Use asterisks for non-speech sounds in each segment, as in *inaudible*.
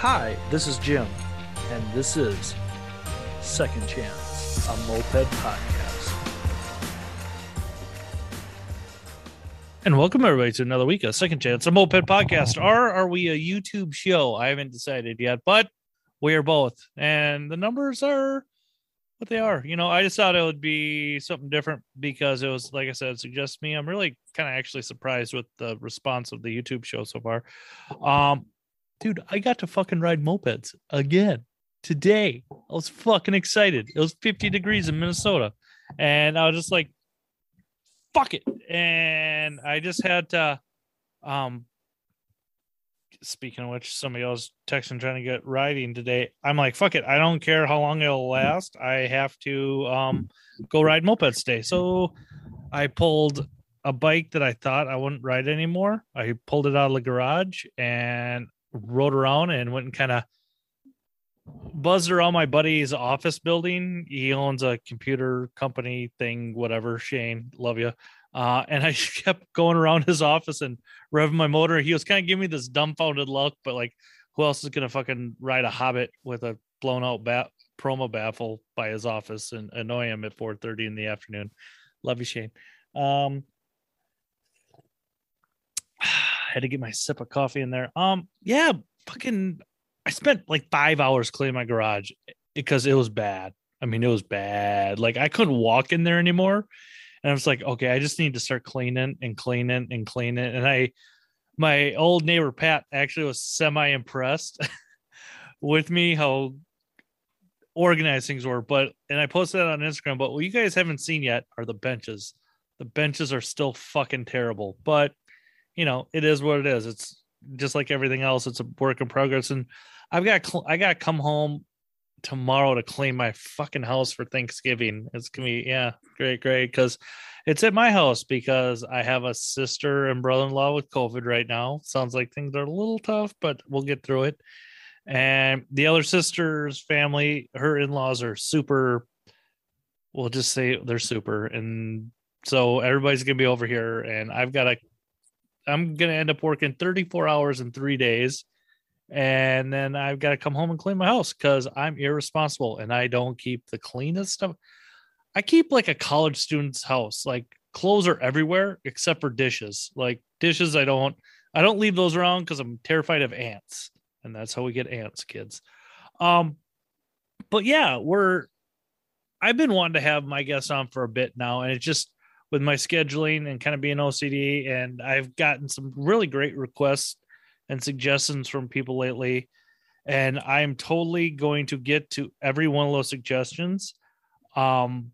Hi, this is Jim, and this is Second Chance, a moped podcast. And welcome everybody to another week of Second Chance, a moped podcast. Or are we a YouTube show? I haven't decided yet, but we are both, and the numbers are what they are. You know, I just thought it would be something different because it was, like I said, suggests me. I'm really kind of actually surprised with the response of the YouTube show so far. Um, dude, I got to fucking ride mopeds again today. I was fucking excited. It was 50 degrees in Minnesota, and I was just like, fuck it. And I just had to, um, speaking of which, somebody else texting trying to get riding today. I'm like, fuck it. I don't care how long it'll last. I have to um go ride mopeds today. So I pulled a bike that I thought I wouldn't ride anymore. I pulled it out of the garage and rode around and went and kind of buzzed around my buddy's office building. He owns a computer company thing, whatever. Shane, love you. Uh, and I *laughs* kept going around his office and revving my motor. He was kind of giving me this dumbfounded look, but like, who else is gonna fucking ride a Hobbit with a blown out bat promo baffle by his office and annoy him at 4:30 in the afternoon? Love you, Shane. Um, had to get my sip of coffee in there. Um, yeah, fucking, I spent like five hours cleaning my garage because it was bad. I mean, it was bad. Like I couldn't walk in there anymore. And I was like, okay, I just need to start cleaning and cleaning and cleaning. And I, my old neighbor Pat actually was semi impressed *laughs* with me how organized things were. But and I posted that on Instagram. But what you guys haven't seen yet are the benches. The benches are still fucking terrible. But you know, it is what it is. It's just like everything else. It's a work in progress. And I've got cl- I got to come home tomorrow to clean my fucking house for Thanksgiving. It's gonna be yeah, great, great. Because it's at my house because I have a sister and brother-in-law with COVID right now. Sounds like things are a little tough, but we'll get through it. And the other sister's family, her in-laws are super. We'll just say they're super, and so everybody's gonna be over here, and I've got to. I'm gonna end up working 34 hours in three days and then I've got to come home and clean my house because I'm irresponsible and I don't keep the cleanest stuff. I keep like a college student's house. Like clothes are everywhere except for dishes. Like dishes, I don't I don't leave those around because I'm terrified of ants, and that's how we get ants, kids. Um, but yeah, we're I've been wanting to have my guests on for a bit now, and it's just with my scheduling and kind of being OCD, and I've gotten some really great requests and suggestions from people lately. And I'm totally going to get to every one of those suggestions. Um,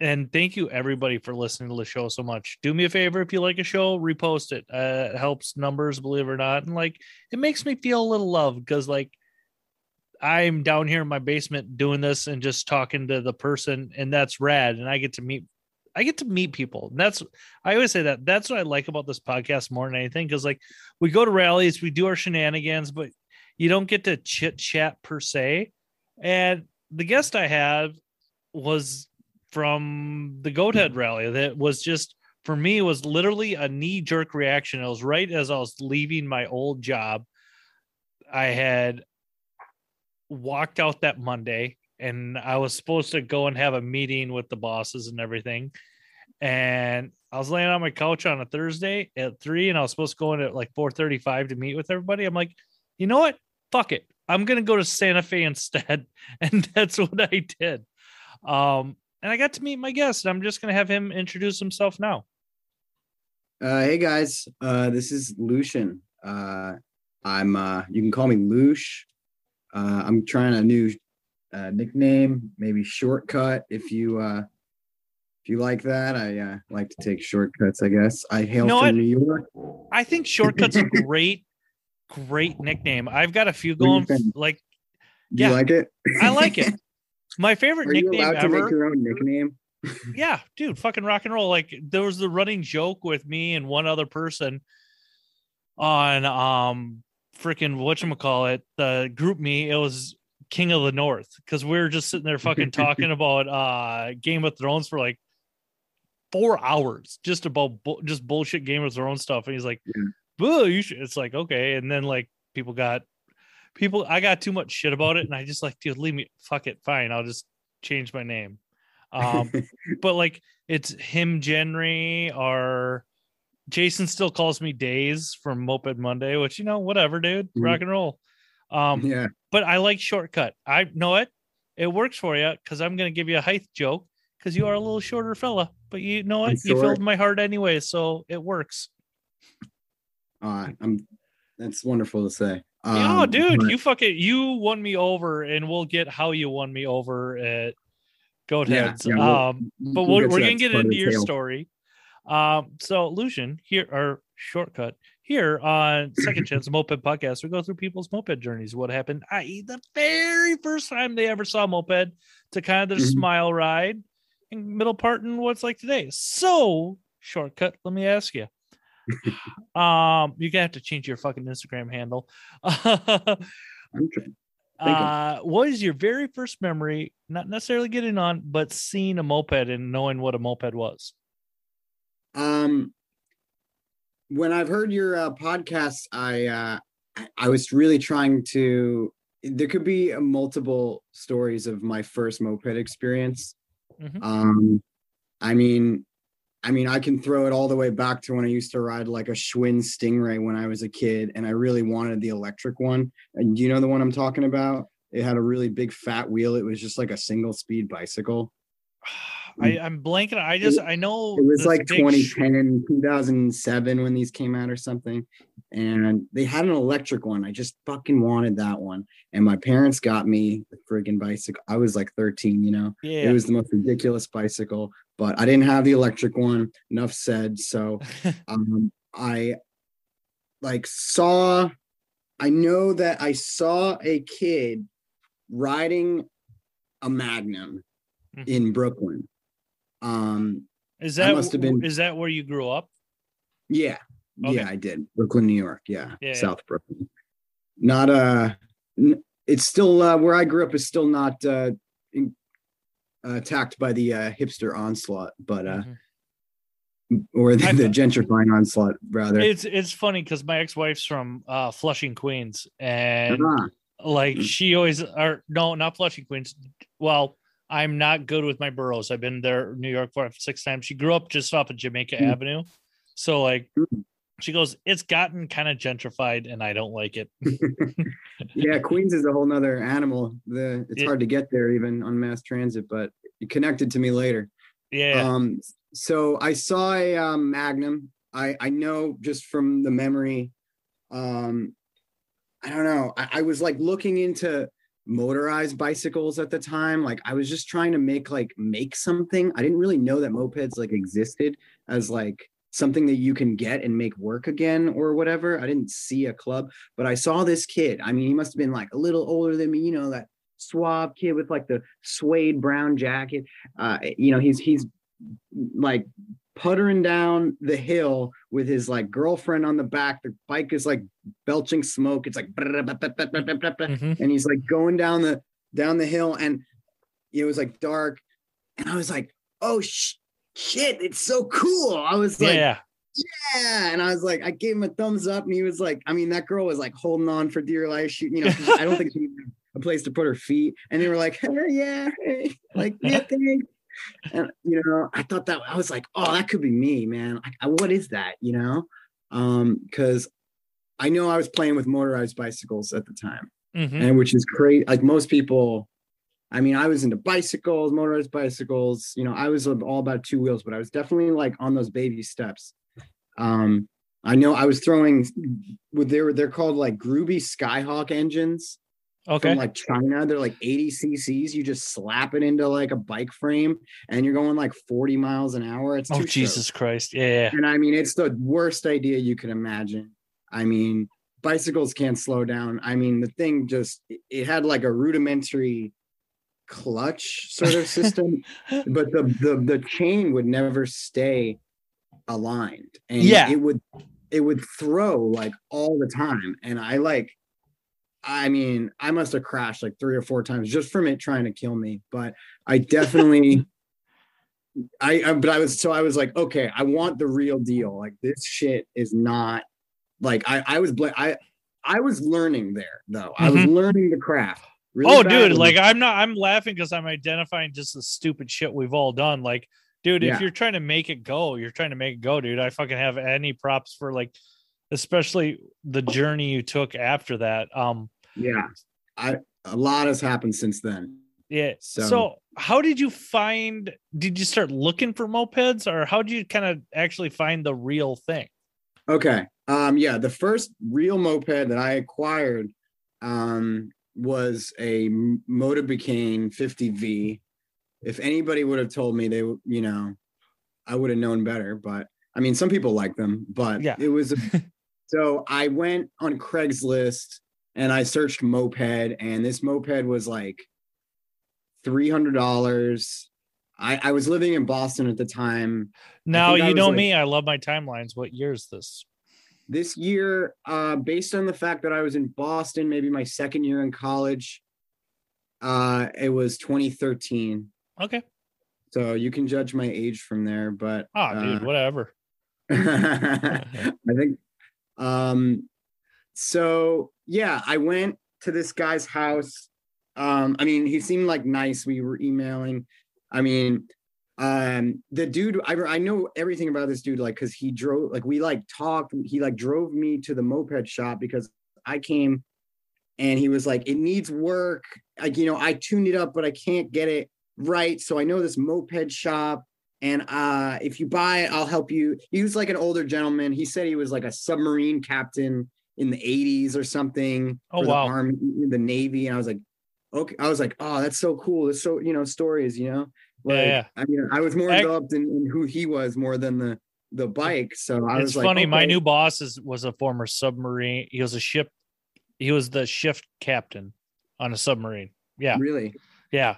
and thank you everybody for listening to the show so much. Do me a favor if you like a show, repost it. Uh, it helps numbers, believe it or not, and like it makes me feel a little love because like I'm down here in my basement doing this and just talking to the person, and that's rad. And I get to meet I get to meet people. And that's I always say that that's what I like about this podcast more than anything because like we go to rallies, we do our shenanigans, but you don't get to chit chat per se. And the guest I had was from the Goat Head rally that was just for me was literally a knee jerk reaction. It was right as I was leaving my old job. I had walked out that Monday and I was supposed to go and have a meeting with the bosses and everything. And I was laying on my couch on a Thursday at three, and I was supposed to go in at like four thirty-five to meet with everybody. I'm like, you know what? Fuck it. I'm gonna go to Santa Fe instead, *laughs* and that's what I did. Um, and I got to meet my guest. And I'm just gonna have him introduce himself now. Uh, hey guys, uh, this is Lucian. Uh, I'm. Uh, you can call me Lush. Uh, I'm trying a new uh, nickname, maybe shortcut if you uh, if you like that. I uh, like to take shortcuts. I guess I hail You know from what? New York. I think shortcut's a *laughs* great, great nickname. I've got a few you going. Like Yeah. you like it? I like it. *laughs* My favorite Are you nickname allowed to ever. make your own nickname? *laughs* yeah, dude, fucking rock and roll. Like there was the running joke with me and one other person on um freaking whatchamacallit, the GroupMe, it was King of the North, because we were just sitting there fucking talking *laughs* about uh Game of Thrones for like four hours, just about bu- just bullshit Game of Thrones stuff. And he's like, Yeah. Boo, you should it's like, okay. And then like people got people I got too much shit about it, and I just like, dude, leave me. Fuck it, fine. I'll just change my name. Um, *laughs* but like it's him, Jenry, or Jason still calls me Days from Moped Monday, which you know, whatever, dude, Mhm. rock and roll. Um, yeah. but I like shortcut. I know it. It works for you because I'm gonna give you a height joke because you are a little shorter fella. But you know what? You filled my heart anyway, so it works. Uh, I'm. That's wonderful to say. yeah, Um, dude, but- you fucking you won me over, and we'll get how you won me over at Goat Yeah, yeah, we'll- um, but we'll we're, we're gonna get into your tale. story. Um, so Lucian here or shortcut here on *clears throat* Second Chance Moped Podcast, we go through people's moped journeys. What happened, i.e., the very first time they ever saw a moped, to kind of their Mhm. smile ride, and middle part and what's like today. So shortcut. Let me ask you. *laughs* um, you're gonna have to change your fucking Instagram handle. *laughs* Trying. uh, what is your very first memory? Not necessarily getting on, but seeing a moped and knowing what a moped was. Um, when I've heard your uh, podcast, I uh, I- I was really trying to. There could be uh, multiple stories of my first moped experience. Mhm. Um, I mean, I mean, I can throw it all the way back to when I used to ride like a Schwinn Stingray when I was a kid, and I really wanted the electric one. And do you know the one I'm talking about? It had a really big fat wheel. It was just like a single speed bicycle. *sighs* *sighs* I, I'm blanking. I just I know Mm. it was like big sh- 2010 2007 when these came out or something and they had an electric one i just fucking wanted that one and my parents got me the friggin bicycle i was like 13 you know yeah. it was the most ridiculous bicycle but i didn't have the electric one enough said so *laughs* um i like saw i know that i saw a kid riding a magnum Mhm. in brooklyn um is that must have been- is that where you grew up? Yeah. Okay. Yeah, I did. Brooklyn, New York. Yeah. Yeah, yeah. South Brooklyn. Not uh it's still uh where I grew up is still not uh, in, uh attacked by the uh hipster onslaught, but uh Mhm. or the, the gentrifying onslaught rather. It's it's funny because my ex wife's from uh, Flushing, Queens, and Ah, like Mm. she always are no, not Flushing, Queens. Well, I'm not good with my boroughs. I've been there, New York, for six times. She grew up just off of Jamaica Mm. Avenue, so like Mm. she goes, it's gotten kind of gentrified, and I don't like it. *laughs* yeah, *laughs* Queens is a whole nother animal. The it's Yeah. hard to get there even on mass transit, but it connected to me later. Yeah, Um, so I saw a um, Magnum. I I know just from the memory. Um, I don't know. I, I was like looking into motorized bicycles at the time. Like I was just trying to make like make something. I didn't really know that mopeds like existed as like something that you can get and make work again or whatever. I didn't see a club, but I saw this kid. I mean, he must have been like a little older than me. You know that suave kid with like the suede brown jacket uh you know he's he's like puttering down the hill with his like girlfriend on the back the bike is like belching smoke it's like Mhm. and he's like going down the down the hill and it was like dark and i was like oh sh- shit it's so cool i was like yeah. yeah. And I was like, I gave him a thumbs up, and he was like, I mean, that girl was like holding on for dear life. She, you know, I don't think she had a place to put her feet. And they were like, hey, yeah, hey. like, yeah, *laughs* thanks. And you know, I thought that I was like, oh, that could be me, man. Like, I- what is that? You know, um, because I know I was playing with motorized bicycles at the time, Mhm. and which is great. Like most people, I mean, I was into bicycles, motorized bicycles. You know, I was all about two wheels, but I was definitely like on those baby steps. Um, I know I was throwing what they were they're called like Grubee Skyhawk engines Okay. from like China. They're like 80 cc's. You just slap it into like a bike frame and you're going like 40 miles an hour. It's oh Jesus Christ! Yeah. and I mean, it's the worst idea you can imagine. I mean, bicycles can't slow down. I mean, the thing just it- it had like a rudimentary clutch sort of system, *laughs* but the the the chain would never stay aligned. And Yeah. it would it would throw like all the time. And I like I mean, I must have crashed like three or four times just from it trying to kill me. But I definitely *laughs* I, I but I was so I was like, okay, I want the real deal. Like this shit is not like I I was bla- I I was learning there though. I was learning the craft. really Mm-hmm. oh, dude, like I'm not. I'm laughing because I'm identifying just the stupid shit we've all done. Like, dude, Yeah. if you're trying to make it go, you're trying to make it go, dude. I fucking have any props for like, especially the journey you took after that. Um, yeah, I a lot has happened since then. yeah. So, So- how did you find? Did you start looking for mopeds, or how did you kind of actually find the real thing? Okay. Um, yeah, the first real moped that I acquired um was a M- Motobecane 50V. If anybody would have told me they would, you know, I would have known better, but I mean some people like them, but Yeah. it was a, *laughs* so I went on Craigslist and I searched moped and this moped was like $300. I, I was living in Boston at the time. Now you know like- me. I love my timelines. What year is this? this year uh based on the fact that i was in boston maybe my second year in college uh it was 2013 Okay. so you can judge my age from there but Ah, dude, uh, whatever. *laughs* i think um so yeah i went to this guy's house. Um i mean he seemed like nice. We were emailing. I mean um the dude i, I know everything about this dude like because he drove like we like talked. He like drove me to the moped shop because i came and he was like it needs work. Like you know i tuned it up but i can't get it right. So i know this moped shop and uh if you buy it i'll help you. He was like an older gentleman. He said he was like a submarine captain in the 80s or something Oh, for wow. the army the navy and i was like okay i was like oh that's so cool it's so you know stories you know Yeah, like yeah. i mean i was more enveloped in, in who he was more than the the bike so i it's was like funny. My new boss is was a former submarine. He was a ship. He was the shift captain on a submarine. Yeah, really yeah,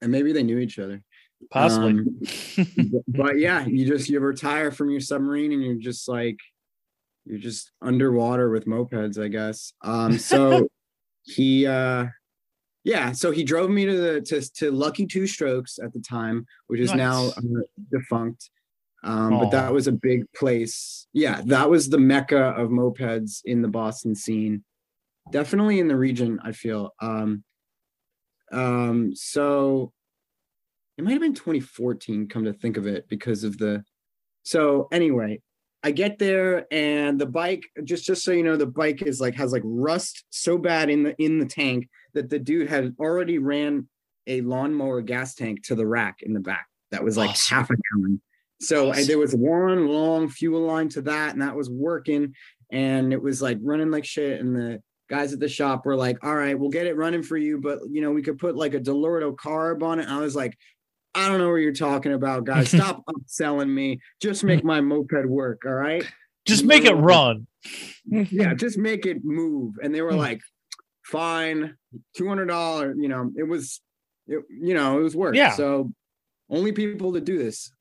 and maybe they knew each other possibly. Um, but yeah you just you retire from your submarine and you're just like you're just underwater with mopeds i guess. Um so *laughs* he uh yeah so he drove me to the to, to lucky two strokes at the time which is now uh, defunct. Um but that was a big place. Yeah that was the mecca of mopeds in the boston scene. Definitely in the region i feel. Um um so it might have been 2014 come to think of it because of the so anyway i get there and the bike just just so you know the bike is like has like rust so bad in the in the tank that the dude had already ran a lawnmower gas tank to the rack in the back. That was like Awesome. half a gallon. So Awesome. there was one long fuel line to that and that was working. And it was like running like shit. And the guys at the shop were like all right we'll get it running for you but you know we could put like a Dellorto carb on it. And i was like I don't know what you're talking about, guys. *laughs* Stop upselling me. Just make my moped work. All right. Just make it run. Yeah, just make it move. And they were like, fine, two hundred dollars. You know, it was, it, you know, it was work. Yeah. So only people to do this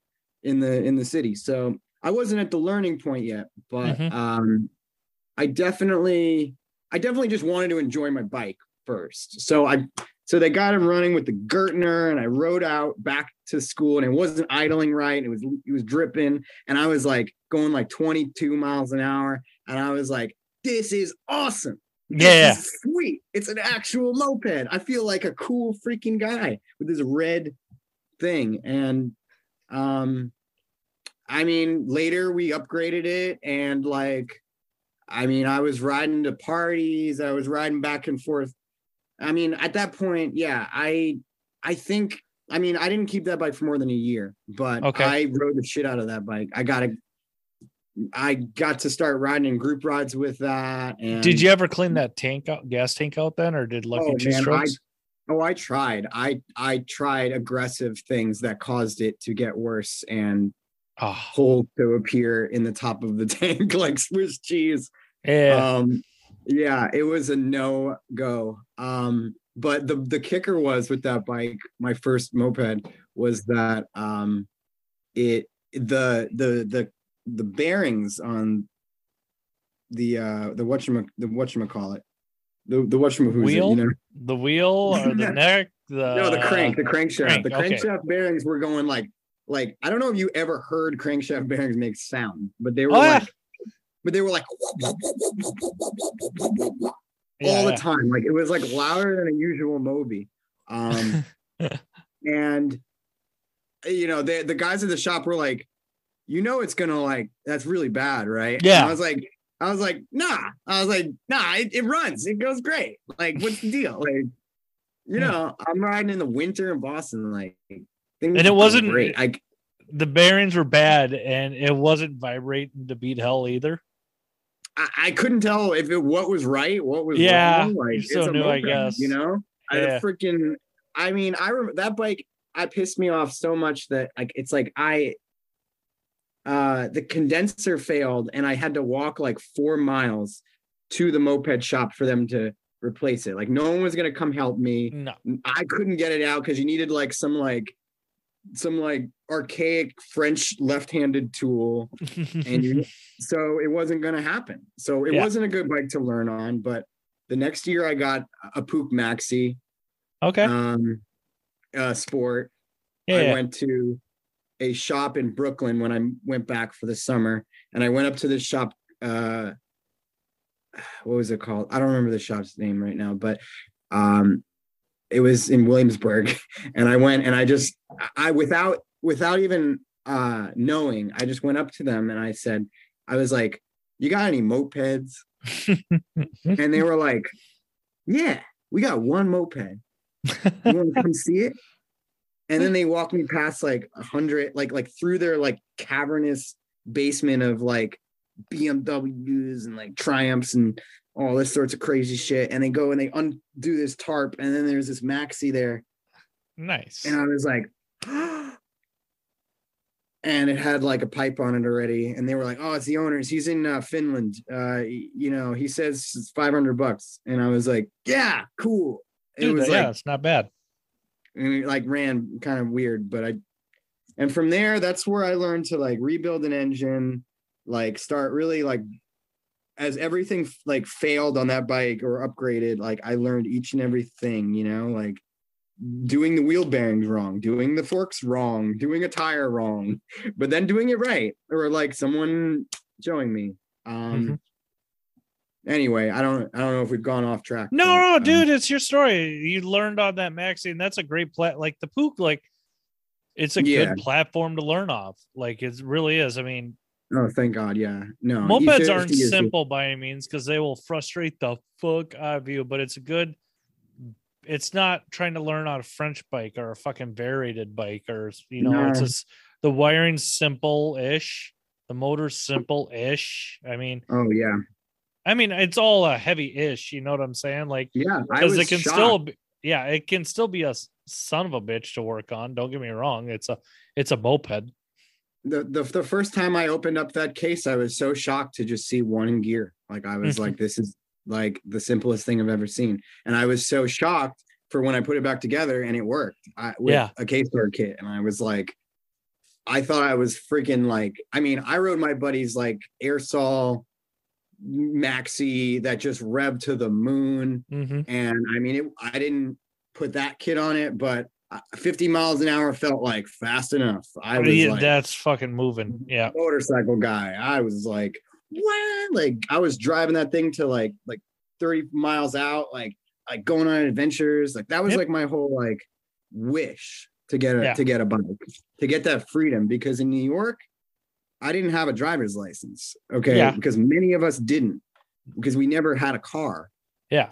in the in the city. So I wasn't at the learning point yet, but Mhm. um, I definitely, I definitely just wanted to enjoy my bike first. So I, so they got him running with the Gurtner, and I rode out back to school, and it wasn't idling right. It was it was dripping, and I was like going like 22 miles an hour, and I was like, "This is awesome." This Yeah. is sweet. It's an actual moped. I feel like a cool freaking guy with this red thing. And um I mean, later we upgraded it and like I mean, I was riding to parties, I was riding back and forth. I mean, at that point, yeah, I I think I mean, I didn't keep that bike for more than a year, but Okay. I rode the shit out of that bike. I got to I got to start riding in group rides with that. And Did you ever clean that tank out, gas tank out then, or did Lucky Oh, Two man, Strokes? Oh, I tried. I I tried aggressive things that caused it to get worse and Oh, hole to appear in the top of the *laughs* tank like Swiss cheese. yeah. Um, yeah, it was a no go. Um, but the the kicker was with that bike, my first moped, was that um, it the the the the bearings on the uh the whatchamacallit the whatchamacallit the the whatchamacallit Wheel? you know the wheel or the *laughs* neck? The no, the crank, the crankshaft. crank, the okay. crankshaft bearings were going like, like I don't know if you ever heard crankshaft bearings make sound, but they were Oh, like, but they were like Yeah, all the yeah. time. Like it was like louder than a usual Moby. Um, and you know, the the guys at the shop were like, you know, it's gonna like that's really bad, right? And Yeah. I was like, I was like, nah. I was like, nah. It, it runs. It goes great. Like, what's the deal? Like, you Yeah. know, I'm riding in the winter in Boston. Like, things And it wasn't- great. Like, the bearings were bad and it wasn't vibrating to beat hell either. I, I couldn't tell if it what was right, what was Yeah, wrong. Like, you it's so a knew, I guess. You know, I freaking. I mean, I remember that bike. I pissed me off so much that like it's like I. Uh, the condenser failed, and I had to walk like four miles to the moped shop for them to replace it. Like no one was gonna come help me. No. I couldn't get it out because you needed like some like some like archaic French left-handed tool and you *laughs* *laughs* so it wasn't going to happen so it Yeah. wasn't a good bike to learn on but the next year i got a Puch maxi okay. um uh sport yeah. i yeah. went to a shop in brooklyn when i went back for the summer and i went up to this shop uh *sighs* what was it called i don't remember the shop's name right now but um it was in williamsburg. *laughs* And i went and i just i without without even uh knowing i just went up to them and i said i was like you got any mopeds? *laughs* And they were like yeah we got one moped. You want to come see it? And then they walked me past like a hundred like like through their like cavernous basement of like bmws and like triumphs and all this sorts of crazy shit and they go and they undo this tarp and then there's this maxi there. Nice. and i was like *gasps* and it had like a pipe on it already and they were like oh it's the owner's he's in uh, finland. Uh you know he says it's 500 bucks. And i was like yeah cool. It Dude, was yeah, like it's not bad. and it like ran kind of weird but i and from there that's where i learned to like rebuild an engine like start really like as everything like failed on that bike or upgraded like i learned each and everything you know like doing the wheel bearings wrong doing the forks wrong doing a tire wrong but then doing it right or like someone showing me um Mhm. anyway i don't i don't know if we've gone off track No, but, no, um, dude, it's your story. You learned on that maxi, and that's a great plat. Like the Puch, like it's a Yeah. good platform to learn off. Like it really is. I mean, oh thank god yeah no mopeds E50 aren't is simple by any means because they will frustrate the fuck out of you. But it's a good. It's not trying to learn on a French bike or a fucking variated bike or you know. It's just the wiring's simple-ish. The motor's simple-ish. I mean, oh yeah I mean, it's all a heavy-ish. You know what I'm saying? Like Yeah, because it can shocked. still be, yeah it can still be a son of a bitch to work on don't get me wrong it's a it's a moped the, the the first time I opened up that case, I was so shocked to just see one in gear. Like I was Mhm. like, this is like the simplest thing I've ever seen, and I was so shocked for when I put it back together and it worked I, with Yeah. a case guard kit, and I was like, I thought I was freaking like. I mean, I rode my buddy's like Airsal maxi that just revved to the moon. Mhm. and I mean, it, I didn't put that kit on it, but 50 miles an hour felt like fast enough. I was Yeah, like that's fucking moving yeah motorcycle guy. I was like, what? Like I was driving that thing to like like 30 miles out, like like going on adventures. Like that was Yep. like my whole like wish to get a Yeah. to get a bike, to get that freedom. Because in New York, I didn't have a driver's license. Okay. Yeah. Because many of us didn't, because we never had a car. yeah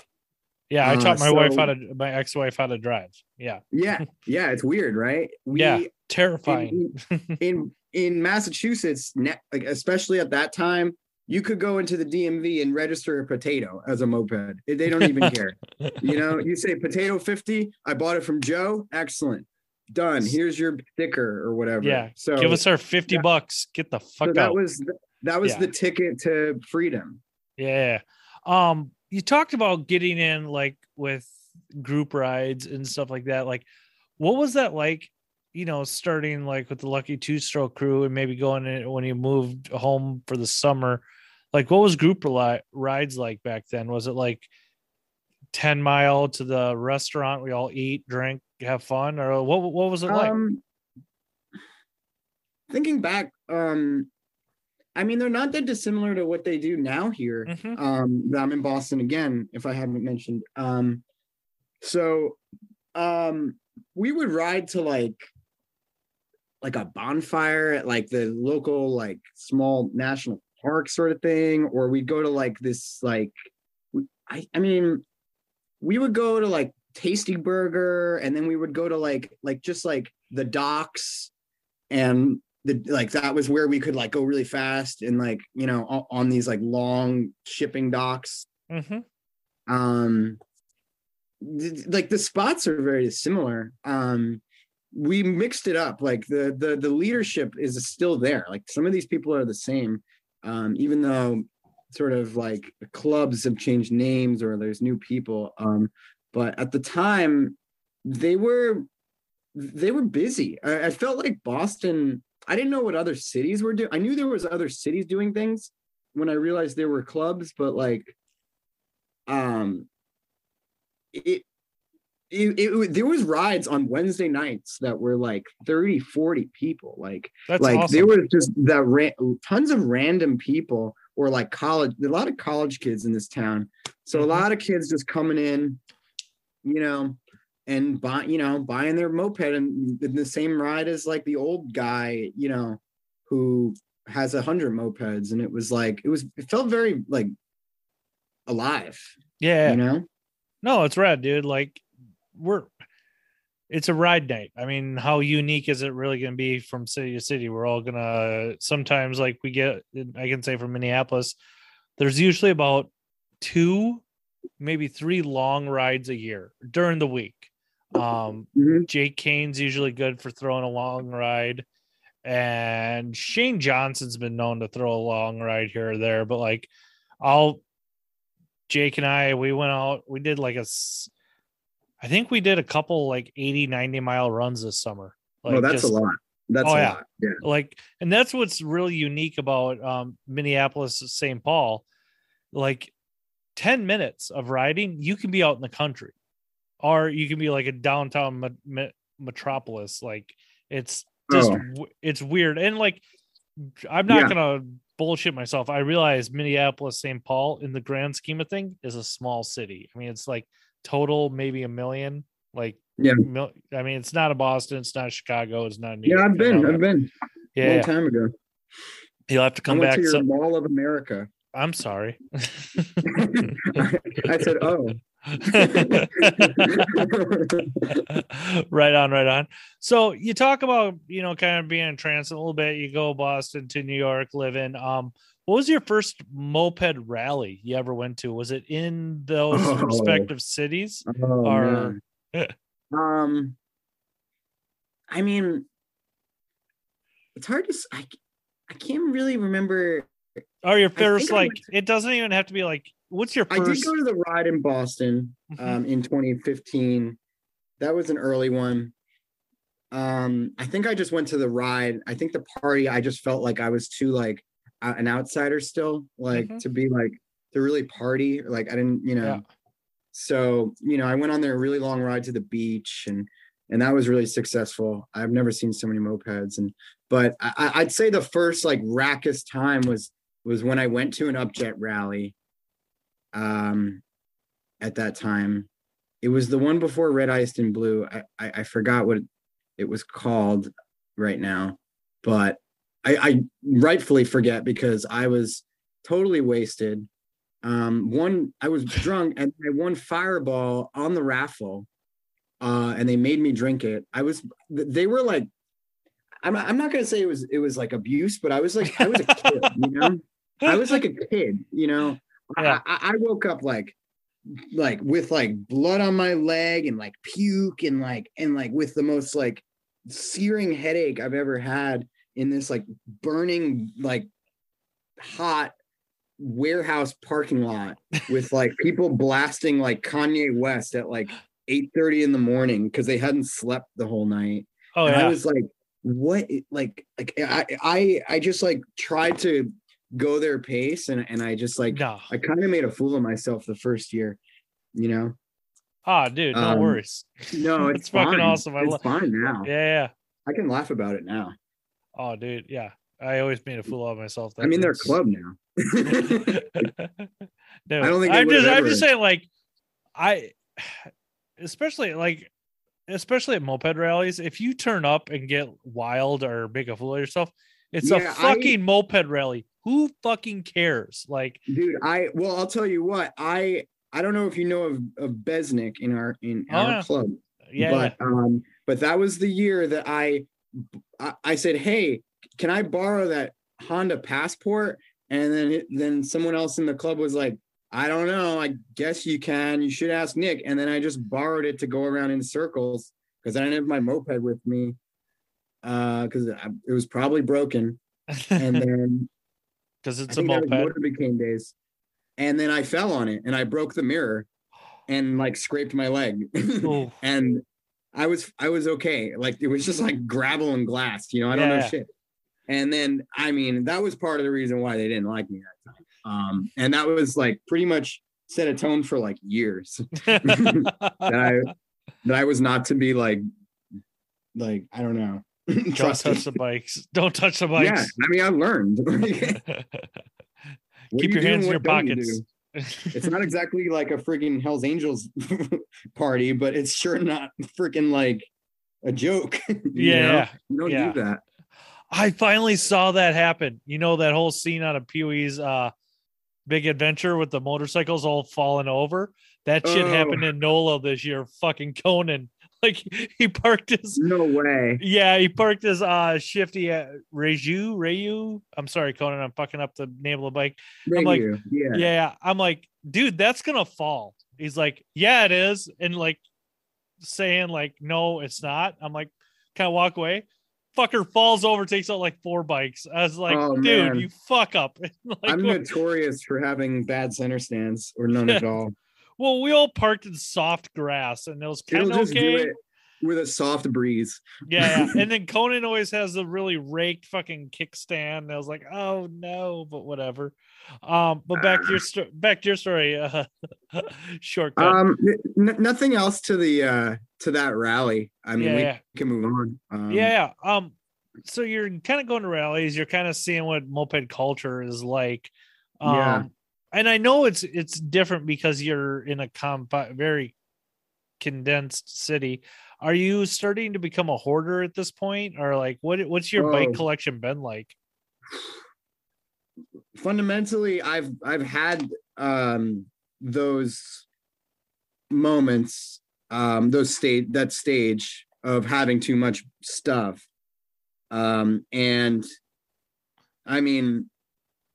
i Uh, taught my wife how to my ex-wife how to drive yeah Yeah. *laughs* Yeah. It's weird, right? We Yeah. terrifying in *laughs* in Massachusetts, ne- like especially at that time, you could go into the DMV and register a potato as a moped. They don't even *laughs* care. You know, you say potato 50, I bought it from Joe. Excellent. Done. Here's your sticker or whatever. Yeah, So give us our 50 yeah. bucks get the so fuck that was th- that was Yeah. the ticket to freedom. yeah um you talked about getting in like with group rides and stuff like that. Like what was that like you know starting like with the lucky two stroke crew and maybe going in when you moved home for the summer? Like what was group rides like back then? Was it like 10 mile to the restaurant we all eat drink have fun? Or what what was it like? Um, thinking back, um, I mean, they're not that dissimilar to what they do now here. Mhm. Um, I'm in Boston again, if I haven't mentioned. Um, so um we would ride to like like a bonfire at like the local like small national park sort of thing, or we'd go to like this like I I mean we would go to like Tasty Burger and then we would go to like like just like the docks and the like that was where we could like go really fast and like you know on these like long shipping docks. Mhm. um th- like the spots are very similar. Um we mixed it up. Like the the the leadership is still there. Like some of these people are the same. Um even though sort of like clubs have changed names or there's new people um but at the time they were they were busy. I, I felt like boston i didn't know what other cities were doing i knew there was other cities doing things when i realized there were clubs but like um it it, it, there was rides on Wednesday nights that were like 30, 40 people. Like, That's like awesome. there were just that ra- tons of random people or like college, a lot of college kids in this town. So Mhm. a lot of kids just coming in, you know, and buy, you know, buying their moped and the same ride as like the old guy, you know, who has a hundred mopeds. And it was like, it was, it felt very like alive, yeah. you know? No, it's rad, dude. Like we're it's a ride night. I mean, how unique is it really going to be from city to city? We're all going to sometimes like we get I can say from Minneapolis there's usually about two maybe three long rides a year during the week. Um Mhm. Jake Kane's usually good for throwing a long ride. And Shane Johnson's been known to throw a long ride here or there, but like I'll Jake and I, we went out, we did like a, I think we did a couple like 80, 90 mile runs this summer. Like oh, that's just- a lot. That's Oh, a yeah. lot. Yeah. like and that's what's really unique about um minneapolis st paul like 10 minutes of riding you can be out in the country or you can be like a downtown me- me- metropolis like it's oh. just Oh. it's weird and like i'm not Yeah. gonna bullshit myself i realize minneapolis st paul in the grand scheme of thing is a small city i mean it's like total maybe a million like Yeah. mil- i mean it's not a boston it's not chicago it's not New Yeah, York, I've been. I've been. yeah, a long yeah. time ago. You'll have to come back. to your some- Mall of America. I'm sorry. *laughs* *laughs* I said, "Oh, *laughs* right on, right on. So you talk about you know kind of being in transit a little bit. You go Boston to New York, living. Um, what was your first moped rally you ever went to? Was it in those *laughs* Oh. respective cities? oh Or- *laughs* um, I mean, it's hard to. I, I can't really remember. Or your first like? went It doesn't even have to be like. What's your I did go to the ride in Boston Mhm. um, in 2015. That was an early one. Um, I think I just went to the ride. I think the party. I just felt like I was too like an outsider still, like Mhm. to be like to really party. Like I didn't, you know. Yeah. So you know, I went on there a really long ride to the beach, and and that was really successful. I've never seen so many mopeds, and but I, I'd say the first like rackest time was was when I went to an upjet rally. Um, at that time, it was the one before Red Iced and Blue. I I, I forgot what it was called right now, but I, I rightfully forget because I was totally wasted. Um, one I was drunk and I won Fireball on the raffle, uh, and they made me drink it. I was they were like, I'm not, I'm not gonna say it was it was like abuse, but I was like I was a kid, you know. *laughs* I was like a kid, you know. Yeah. I, I woke up like like with like blood on my leg and like puke and like and like with the most like searing headache I've ever had in this like burning like hot warehouse parking lot with like *laughs* people blasting like Kanye West at like 8 30 in the morning because they hadn't slept the whole night oh and yeah. I was like, what like like I I I just like tried to go their pace and and I just like no. I kind of made a fool of myself the first year, you know. Ah, dude, no um, worries. No, *laughs* it's, It's fucking awesome. I it's lo- fine now. Yeah, yeah. I can laugh about it now. Oh, dude, yeah. I always made a fool of myself. I mean, they're club now. *laughs* *laughs* no, I don't think I'm just I'm just saying like I *sighs* especially like especially at moped rallies, if you turn up and get wild or make a fool of yourself, it's Yeah, a I- fucking moped rally. Who fucking cares? Like Dude, I well, I'll tell you what. I I don't know if you know of, of Besnick in our in Oh, our yeah. club, yeah, but um, but that was the year that I, I I said, hey, can I borrow that Honda Passport? And then it, then someone else in the club was like, I don't know. I guess you can. You should ask Nick. And then I just borrowed it to go around in circles because I didn't have my moped with me Uh, because it was probably broken. And *laughs* then because it's a that was moped. Motobecane days. And then I fell on it and I broke the mirror and like scraped my leg. *laughs* And I was I was okay. Like it was just like gravel and glass, you know. I don't Yeah. know shit. And then I mean that was part of the reason why they didn't like me that time. Um, and that was like pretty much set a tone for like years *laughs* *laughs* that I that I was not to be like like I don't know. *laughs* Don't touch the bikes. Don't touch the bikes. Yeah. I mean I learned. *laughs* *laughs* Keep your you hands in your don't you pockets. It's not exactly like a freaking Hell's Angels party, but it's sure not freaking like a joke. you? Yeah, you don't yeah. do that. I finally saw that happen. You know that whole scene out of Pee Wee's uh, Big Adventure with the motorcycles all falling over. That shit Oh. happened in NOLA this year. Fucking Conan, *laughs* like he parked his No way. yeah he parked his uh shifty at Reju Rayu. I'm sorry, Conan. I'm fucking up the name of the bike. I'm like, yeah. Yeah. I'm like, dude, that's gonna fall. He's like, yeah, it is, and like saying like, no, it's not. I'm like, kind of walk away. Fucker falls over, takes out like four bikes. I was like, Oh, dude, man. you fuck up. *laughs* like, I'm notorious for having bad center stands or none at *laughs* all. Well, we all parked in soft grass, and it was kind of okay. with a soft breeze. *laughs* Yeah, and then *laughs* Conan always has a really raked fucking kickstand. And I was like, oh no, but whatever. Um, but back to your sto- back to your story. Uh, *laughs* shortcut. Um, n- nothing else to the uh to that rally. I mean, Yeah, we yeah. can move on. Um, yeah, yeah. Um, so you're kind of going to rallies. You're kind of seeing what moped culture is like. Um, Yeah. And I know it's it's different because you're in a comp very condensed city. Are you starting to become a hoarder at this point, or like what? What's your bike Oh. collection been like? fundamentally i've i've had um those moments um those state that stage of having too much stuff um and i mean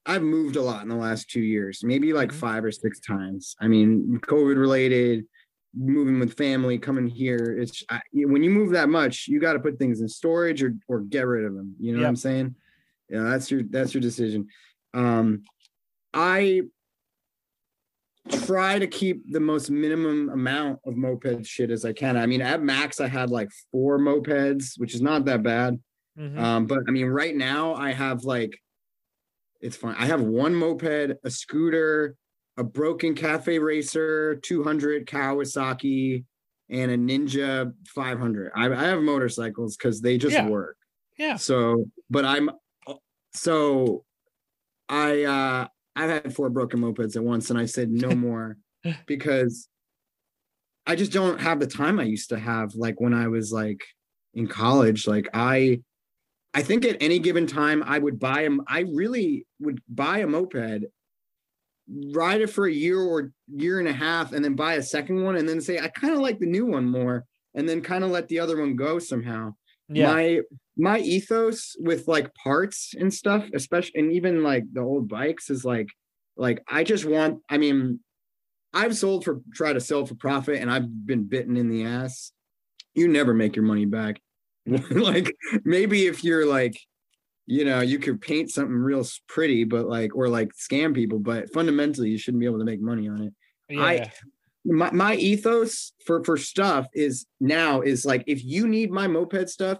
i've moved a lot in the last two years maybe like Mhm. five or six times. I mean covid related moving with family coming here it's I, when you move that much you got to put things in storage or or get rid of them you know what i'm saying? Yeah that's your that's your decision. Um i try to keep the most minimum amount of moped shit as i can. I mean at max i had like four mopeds which is not that bad. Mhm. um but i mean right now i have like it's fine i have one moped a scooter a broken cafe racer 200 kawasaki and a ninja 500 i, I have motorcycles because they just Yeah. work yeah. so, but I'm so I uh I've had four broken mopeds at once and I said no *laughs* more because I just don't have the time I used to have like when I was like in college like I I think at any given time I would buy them I really would buy a moped ride it for a year or year and a half and then buy a second one and then say I kind of like the new one more and then kind of let the other one go somehow. Yeah. my my ethos with like parts and stuff especially and even like the old bikes is like like i just want i mean i've sold for try to sell for profit and i've been bitten in the ass. You never make your money back *laughs* like maybe if you're like you know you could paint something real pretty but like or like scam people but fundamentally you shouldn't be able to make money on it. Yeah. I- my, my ethos for for stuff is now is like if you need my moped stuff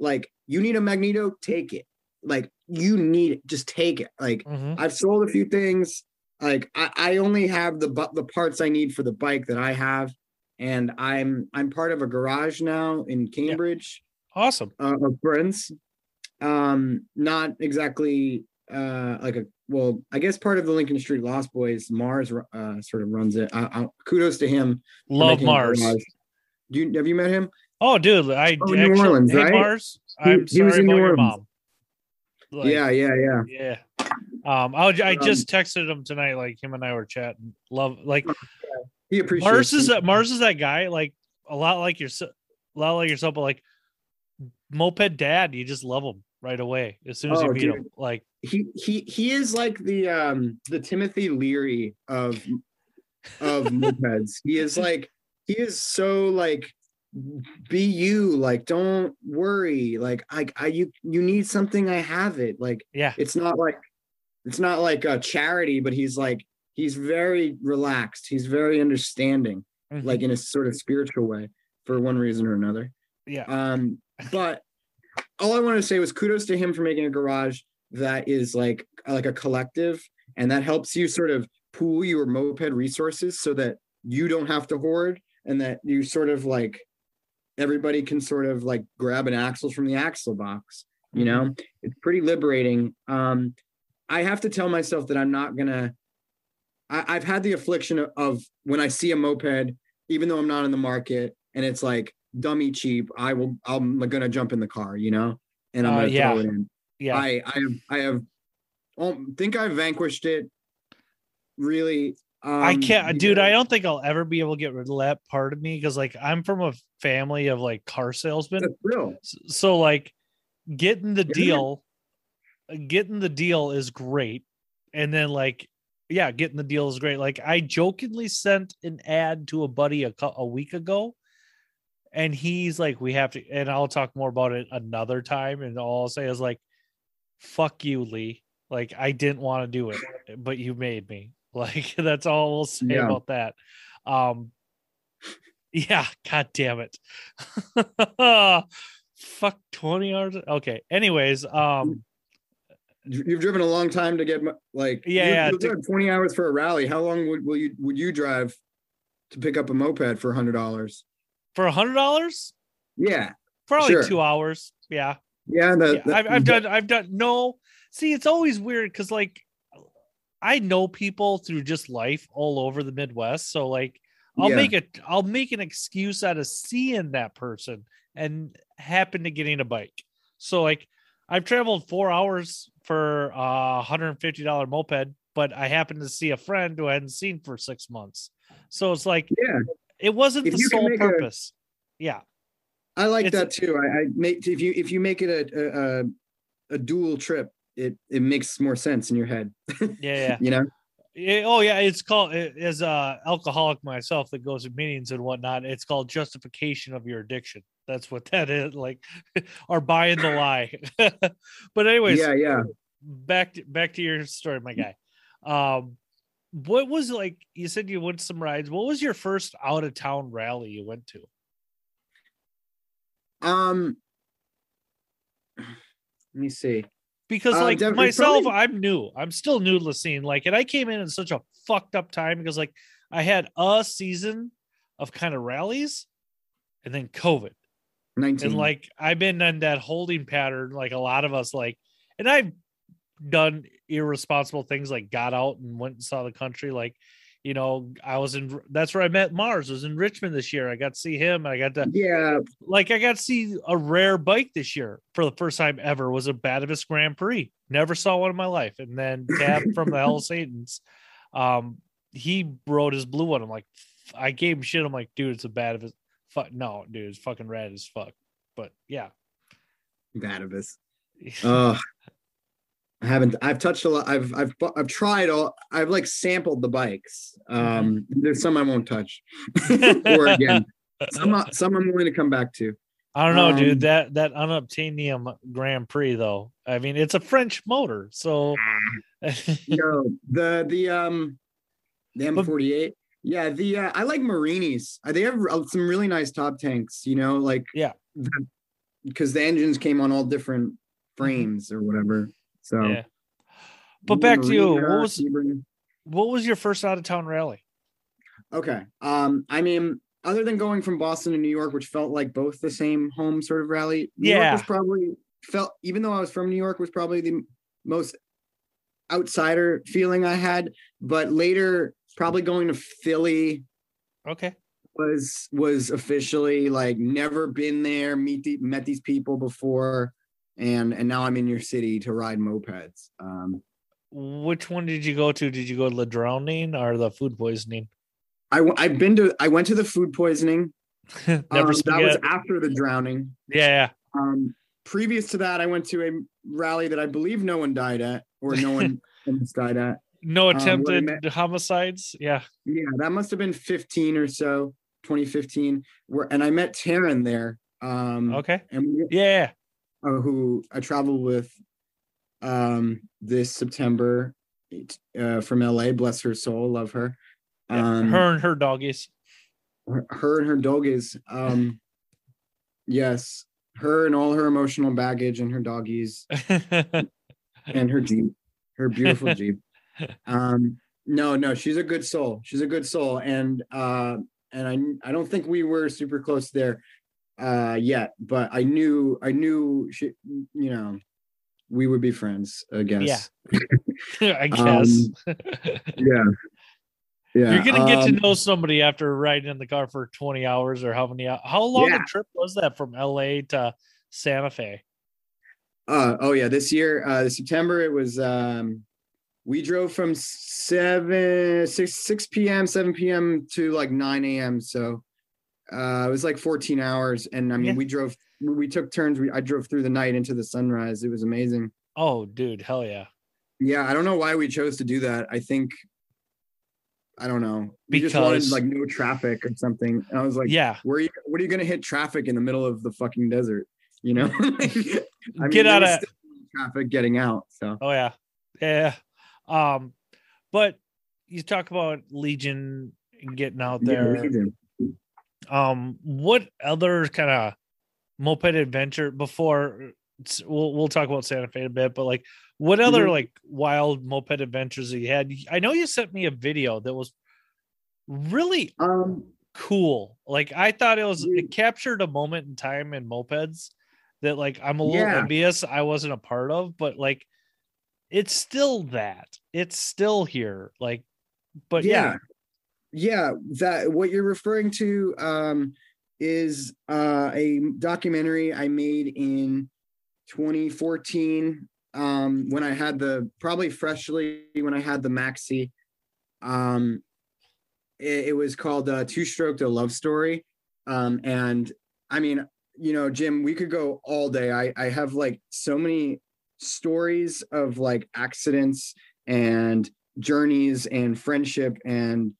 like you need a magneto take it. Like you need it. Just take it. Like Mhm. i've sold a few things. Like i, I only have the the parts i need for the bike that i have. And i'm i'm part of a garage now in cambridge Awesome. uh, of friends um, not exactly uh like a well, I guess part of the Lincoln Street Lost Boys, Mars uh sort of runs it. I, I, kudos to him. Love a Mars. Do you have you met him? Oh, dude, I Oh, New Orleans, hey, right? Mars. He- I'm he sorry was in about New your Orleans. mom. Like, yeah, yeah, yeah. yeah. Um, I, I Um, just texted him tonight. Like him and I were chatting. Love, like *laughs* He appreciates Mars is that Mars is that guy. Like a lot like yourself, a lot like yourself, but like moped dad. You just love him right away as soon as you Oh, meet dude. him. Like he he he is like the um the Timothy Leary of of *laughs* mopeds. He is like he is so like be you like don't worry like I I you you need something I have it like yeah, it's not like it's not like a charity but he's like he's very relaxed he's very understanding mhm, like in a sort of spiritual way for one reason or another yeah, um, but all I wanted to say was kudos to him for making a garage that is like like a collective, and that helps you sort of pool your moped resources so that you don't have to hoard, and that you sort of like everybody can sort of like grab an axle from the axle box. You know, it's pretty liberating. Um, I have to tell myself that I'm not gonna. I, I've had the affliction of, of when I see a moped, even though I'm not in the market, and it's like dummy cheap. I will. I'm gonna jump in the car, you know, and I'm Uh, gonna yeah. throw it in. yeah. I I have I have. Um, think I've vanquished it. Really, um, I can't, dude. I don't think I'll ever be able to get rid of that part of me because, like, I'm from a family of like car salesmen. It's a thrill. S- So, like, getting the Yeah. deal, getting the deal is great, and then like, yeah, getting the deal is great. Like, I jokingly sent an ad to a buddy a, a week ago, and he's like, "We have to," and I'll talk more about it another time. And all I'll say is like, "Fuck you, Lee." Like, I didn't want to do it, but you made me. *laughs* Like, that's all we'll say Yeah. about that. Um, *laughs* yeah, god damn it. *laughs* Fuck 20 hours. Okay. Anyways, um, You've driven a long time to get like Yeah, yeah, you'll to- 20 hours for a rally. How long would will you would you drive to pick up a moped for a hundred dollars? For a hundred dollars, Yeah, probably Sure. two hours. Yeah. yeah. The, yeah. the- I've, I've done, I've done, no. See, it's always weird because, like, I know people through just life all over the Midwest. So, like, I'll Yeah. make a, I'll make an excuse out of seeing that person and happen to getting a bike. So, like, I've traveled four hours for a hundred and fifty dollar moped, but I happened to see a friend who I hadn't seen for six months. So it's like Yeah, it wasn't If the sole make a- purpose. Yeah, I like It's- that too. I, I make if you if you make it a a, a, dual trip, it it makes more sense in your head. *laughs* yeah, yeah. You know. Yeah, oh yeah, it's called it- as a alcoholic myself that goes to meetings and whatnot. It's called justification of your addiction. That's what that is. Like, *laughs* or buying the lie. *laughs* but anyways, yeah, yeah. back to, back to your story, my guy. Um, what was like? You said you went some rides. What was your first out of town rally you went to? Um, let me see. Because Uh, like myself, I'm new. I'm still new to the scene. Like, and I came in in such a fucked up time because like I had a season of kind of rallies, and then COVID. Nineteen. and like I've been in that holding pattern, like a lot of us, like, and I've done irresponsible things, like got out and went and saw the country. Like, you know, I was in that's where I met Mars. I was in Richmond this year. I got to see him. I got to yeah, like I got to see a rare bike this year for the first time ever. Was a Batavus Grand Prix. Never saw one in my life. And then *laughs* Tab from the Hell Satans, um, he rode his blue one. I'm like, I gave him shit. I'm like, dude, it's a Batavus. Fuck no, dude, it's fucking rad as fuck. But yeah, Batavus. Uh, *laughs* I haven't. I've touched a lot. I've I've I've tried all. I've like sampled the bikes. Um, there's some I won't touch. *laughs* or again, some some I'm willing to come back to. I don't know, Um, dude. That that unobtainium Grand Prix though. I mean, it's a French motor, so *laughs* No, the the um the M48. Yeah, the uh, I like Morinis. Uh, They have uh, some really nice top tanks. You know, like Yeah. because the engines came on all different frames or whatever. So, yeah. But back to you. What was Sebring. what was your first out of town rally? Okay. Um, I mean, other than going from Boston to New York, which felt like both the same home sort of rally, New York Yeah. was probably felt even though I was from New York was probably the most outsider feeling I had. But later, probably going to Philly Okay. was was officially like never been there, meet the, met these people before, and and now I'm in your city to ride mopeds. Um, Which one did you go to? Did you go to the drowning or the food poisoning? I I've been to I went to the food poisoning. *laughs* Never Um, that was after the drowning. yeah. Um, previous to that, I went to a rally that I believe no one died at, or no one *laughs* died at. No I attempted met- homicides. Yeah. Yeah, that must have been 15 or so, 2015. Where and I met Taryn there. Um, Okay. and we, Yeah. Uh, who I traveled with um this September uh, from LA. Bless her soul, love her. Um, her and her doggies. her, her and her doggies. Um, yes, her and all her emotional baggage and her doggies *laughs* and her Jeep, her beautiful Jeep. Um, no, no, she's a good soul. She's a good soul, and uh, and I I don't think we were super close there uh yet, but I knew I knew she, you know, we would be friends. I guess. Yeah, *laughs* *laughs* I guess. *laughs* Yeah. Yeah. You're gonna get to um, know somebody after riding in the car for 20 hours or how many how long Yeah. a trip was that from LA to Santa Fe? Uh, oh yeah, this year, uh, September, it was. Um, we drove from seven, six, six p.m., seven p.m. to like nine a.m. So uh, it was like fourteen hours, and I mean, Yeah. we drove. We took turns. We I drove through the night into the sunrise. It was amazing. Oh, dude, hell yeah. Yeah, I don't know why we chose to do that. I think. I don't know. We just wanted like no traffic or something. And I was like, yeah. where are you? What are you going to hit traffic in the middle of the fucking desert? You know, *laughs* I mean, Get out of traffic getting out. So Oh yeah. Yeah. Um, but you talk about Legion getting out Yeah, there. Legion. Um, what other kind of moped adventure before we'll we'll talk about Santa Fe a bit, but like what other Mhm. like wild moped adventures that you had? I know you sent me a video that was really Um, cool. Like I thought it was it captured a moment in time in mopeds that like I'm a little Yeah. envious I wasn't a part of, but like it's still that. It's still here. Like but yeah. yeah, yeah. That what you're referring to um, is uh, a documentary I made in 2014 um, when I had the probably freshly when I had the maxi. Um, it, it was called uh, Two Stroked a Love Story, um, and I mean, you know, Jim, we could go all day. I I have like so many stories of like accidents and journeys and friendship and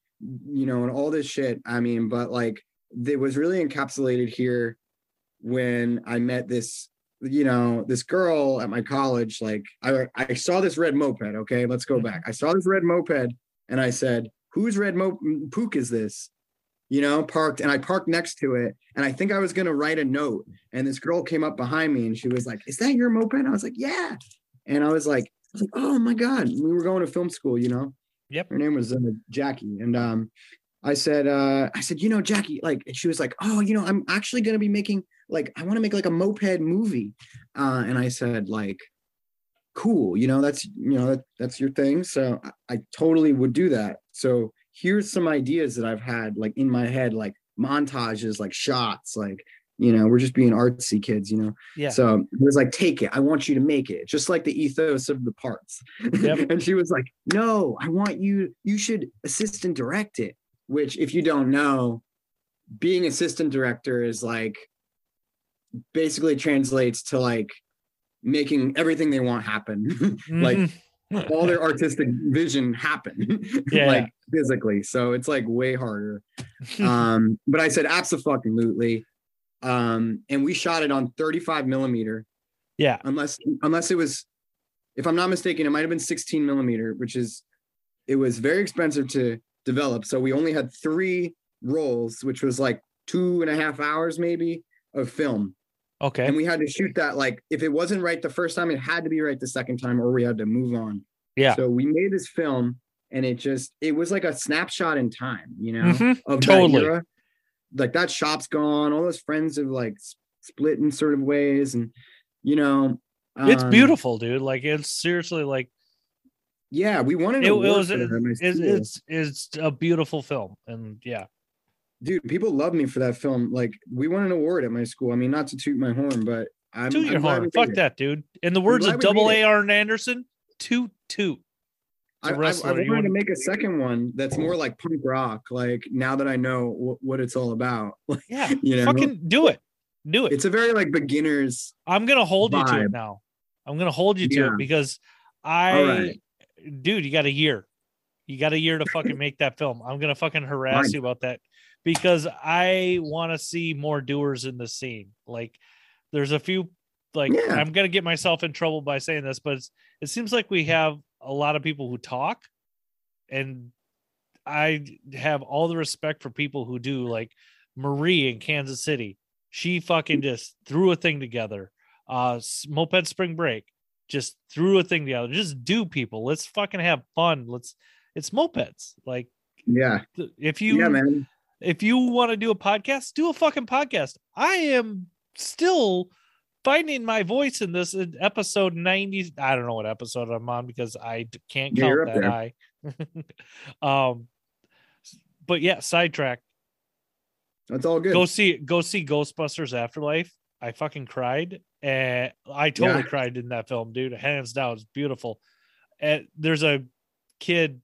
you know and all this shit i mean but like it was really encapsulated here when i met this you know this girl at my college like i i saw this red moped okay? Let's go mm-hmm. back. I saw this red moped and i said whose red mo pook is this? You know parked and i parked next to it and i think i was going to write a note and this girl came up behind me and she was like is that your moped? I was like yeah. And i was like I was like, oh my god we were going to film school you know Yep. her name was uh, Jackie, and um, I said, uh, I said, you know, Jackie, like, she was like, oh, you know, I'm actually gonna be making like, I want to make like a moped movie, uh, and I said, like, cool, you know, that's you know that, that's your thing, so I, I totally would do that. So here's some ideas that I've had like in my head, like montages, like shots, like you know, we're just being artsy kids, you know. Yeah. So it was like, take it. I want you to make it, just like the ethos of the parts. Yep. *laughs* and she was like, no, I want you, you should assist and direct it. Which, if you don't know, being assistant director is like basically translates to like making everything they want happen, *laughs* like Mhm. all their *laughs* artistic vision happen, Yeah. like physically. So it's like way harder um but i said absolutely um and we shot it on 35 millimeter yeah. unless unless it was if i'm not mistaken it might have been 16 millimeter which is it was very expensive to develop so we only had three rolls which was like two and a half hours maybe of film Okay. and we had to shoot that like if it wasn't right the first time it had to be right the second time or we had to move on Yeah. so we made this film and it just it was like a snapshot in time you know Mhm. of Totally. that era. Like that shop's gone. All those friends have like split in sort of ways, and You know, it's um, beautiful, dude. Like it's seriously like Yeah, we wanted it, it was it's, it's it's a beautiful film, and yeah, dude. People love me for that film. Like we won an award at my school. I mean, not to toot my horn, but I'm toot your I'm horn. Fuck it. that, dude. In the words of Double A. it. Arn Anderson, toot toot. I, a I, I wrestler. Wanted to make a second one that's more like punk rock. Like now that I know what, what it's all about, *laughs* like, yeah, you know, fucking do it, do it. it's a very like beginners. I'm gonna hold you to it now. I'm gonna hold you to Yeah. it because I, right. dude, you got a year. You got a year to fucking make that film. I'm gonna fucking harass Fine. you about that because I want to see more doers in the scene. Like, there's a few. Like, Yeah. I'm gonna get myself in trouble by saying this, but it's, it seems like we have a lot of people who talk, and I have all the respect for people who do. Like Marie in Kansas City, she fucking just threw a thing together. Uh moped spring break just threw a thing together. Just do people. Let's fucking have fun. Let's it's mopeds. Like Yeah, if you yeah, man. if you want to do a podcast do a fucking podcast. I am still finding my voice in this in episode 90 i don't know what episode i'm on because I can't count you're that high. *laughs* Um but yeah sidetrack. That's all good. go see go see ghostbusters afterlife. I fucking cried and i totally Yeah. cried in that film dude. Hands down it's beautiful. And there's a kid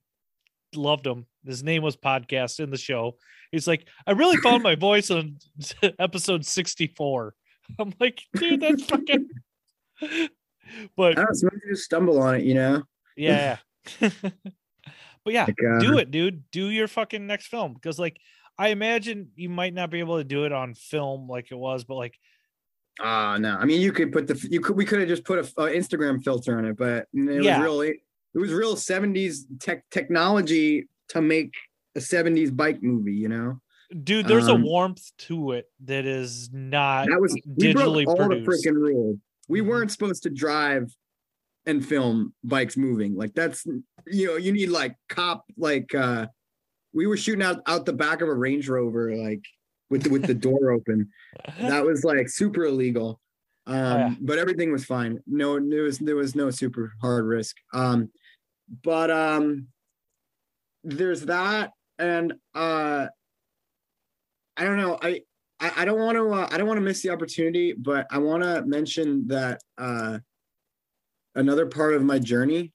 loved him. His name was podcast in the show. He's like i really found my *clears throat* voice on *laughs* episode 64 *laughs* i'm like dude that's fucking *laughs* but I don't know, you just stumble on it, you know. yeah *laughs* but yeah Like, uh, do it dude do your fucking next film because like i imagine you might not be able to do it on film like it was but like Ah, no. I mean, you could put the you could we could have just put a, a Instagram filter on it, but it Yeah. was really it was real '70s tech technology to make a '70s bike movie. You know, dude there's Um, a warmth to it that is not that was we broke digitally all produced. the freaking rules. We Mhm. weren't supposed to drive and film bikes moving. Like that's you know you need like cop like uh we were shooting out out the back of a Range Rover like with the, with the door open. that *laughs* was like super illegal um yeah. but everything was fine no there was there was no super hard risk um but um there's that and uh i don't know. I i, I don't want to uh, i don't want to miss the opportunity but i want to mention that uh another part of my journey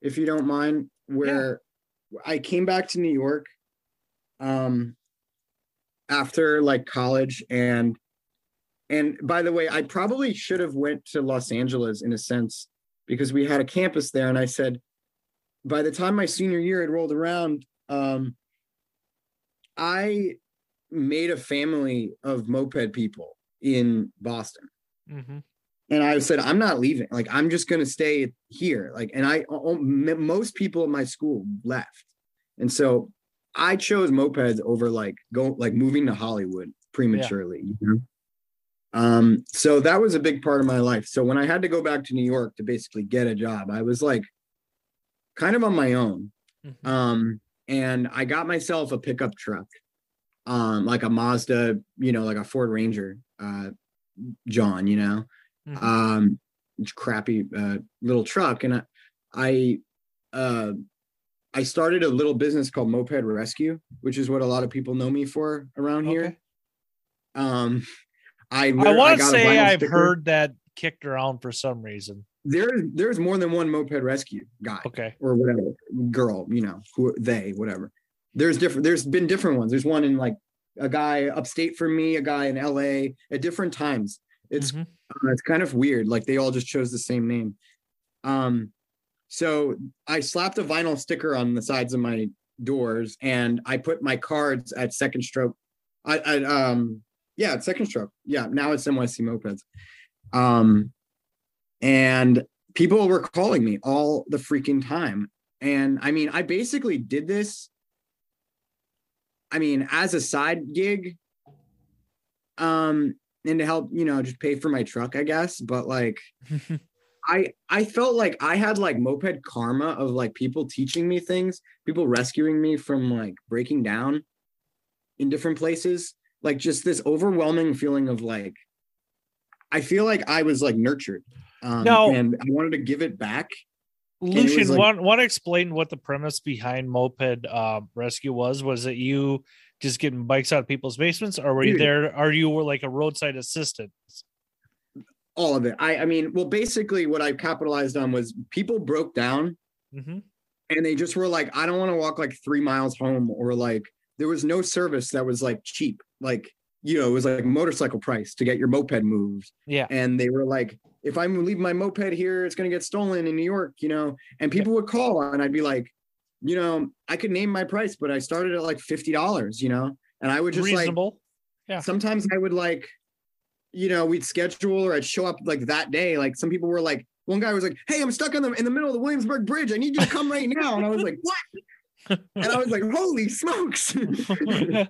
if you don't mind where i came back to new york um after like college and and by the way i probably should have went to los angeles in a sense because we had a campus there and i said by the time my senior year had rolled around um i made a family of moped people in boston Mhm. and I said, I'm not leaving. Like, I'm just going to stay here. Like, and I, most people in my school left. And so I chose mopeds over like go, like moving to Hollywood prematurely, you know? Um, so that was a big part of my life. So when I had to go back to New York to basically get a job, I was like kind of on my own. Mhm. Um, and I got myself a pickup truck, um, like a Mazda, you know, like a Ford Ranger, uh, John, you know, Mhm. um crappy uh little truck. And i i uh i started a little business called moped rescue which is what a lot of people know me for around here. Um i i want to say i've sticker. heard that kicked around for some reason. There's there's more than one moped rescue guy okay. or whatever girl you know who they whatever there's different there's been different ones there's one in like a guy upstate from me a guy in la at different times it's Mhm. Uh, it's kind of weird. Like they all just chose the same name. Um, so I slapped a vinyl sticker on the sides of my doors, and I put my cards at Second Stroke. I, I um, yeah, at Second Stroke. Yeah, now it's NYC Mopeds. Um, and people were calling me all the freaking time. And I mean, I basically did this. I mean, as a side gig, um, and to help, you know, just pay for my truck, I guess. But like, *laughs* I I felt like I had like moped karma of like people teaching me things, people rescuing me from like breaking down in different places. Like just this overwhelming feeling of like I feel like I was like nurtured. Um, No. and I wanted to give it back. Lucian, like- want want to explain what the premise behind Moped uh, Rescue was? Was it you just getting bikes out of people's basements, or were you there? Are you were like a roadside assistant? All of it. I, I mean, well, basically, what I capitalized on was people broke down hmm and they just were like, I don't want to walk like three miles home, or like there was no service that was like cheap. Like, you know, it was like motorcycle price to get your moped moved. Yeah, And they were like, if I'm leaving my moped here, it's gonna get stolen in New York, you know. And people would call and I'd be like, you know, I could name my price, but I started at like fifty dollars, you know, and I would just like reasonable. Yeah. sometimes I would like, you know, we'd schedule or I'd show up like that day. Like some people were like, one guy was like, Hey, I'm stuck in the in the middle of the Williamsburg Bridge. I need you to come right now. And I was like, What? And I was like, Holy smokes. *laughs* and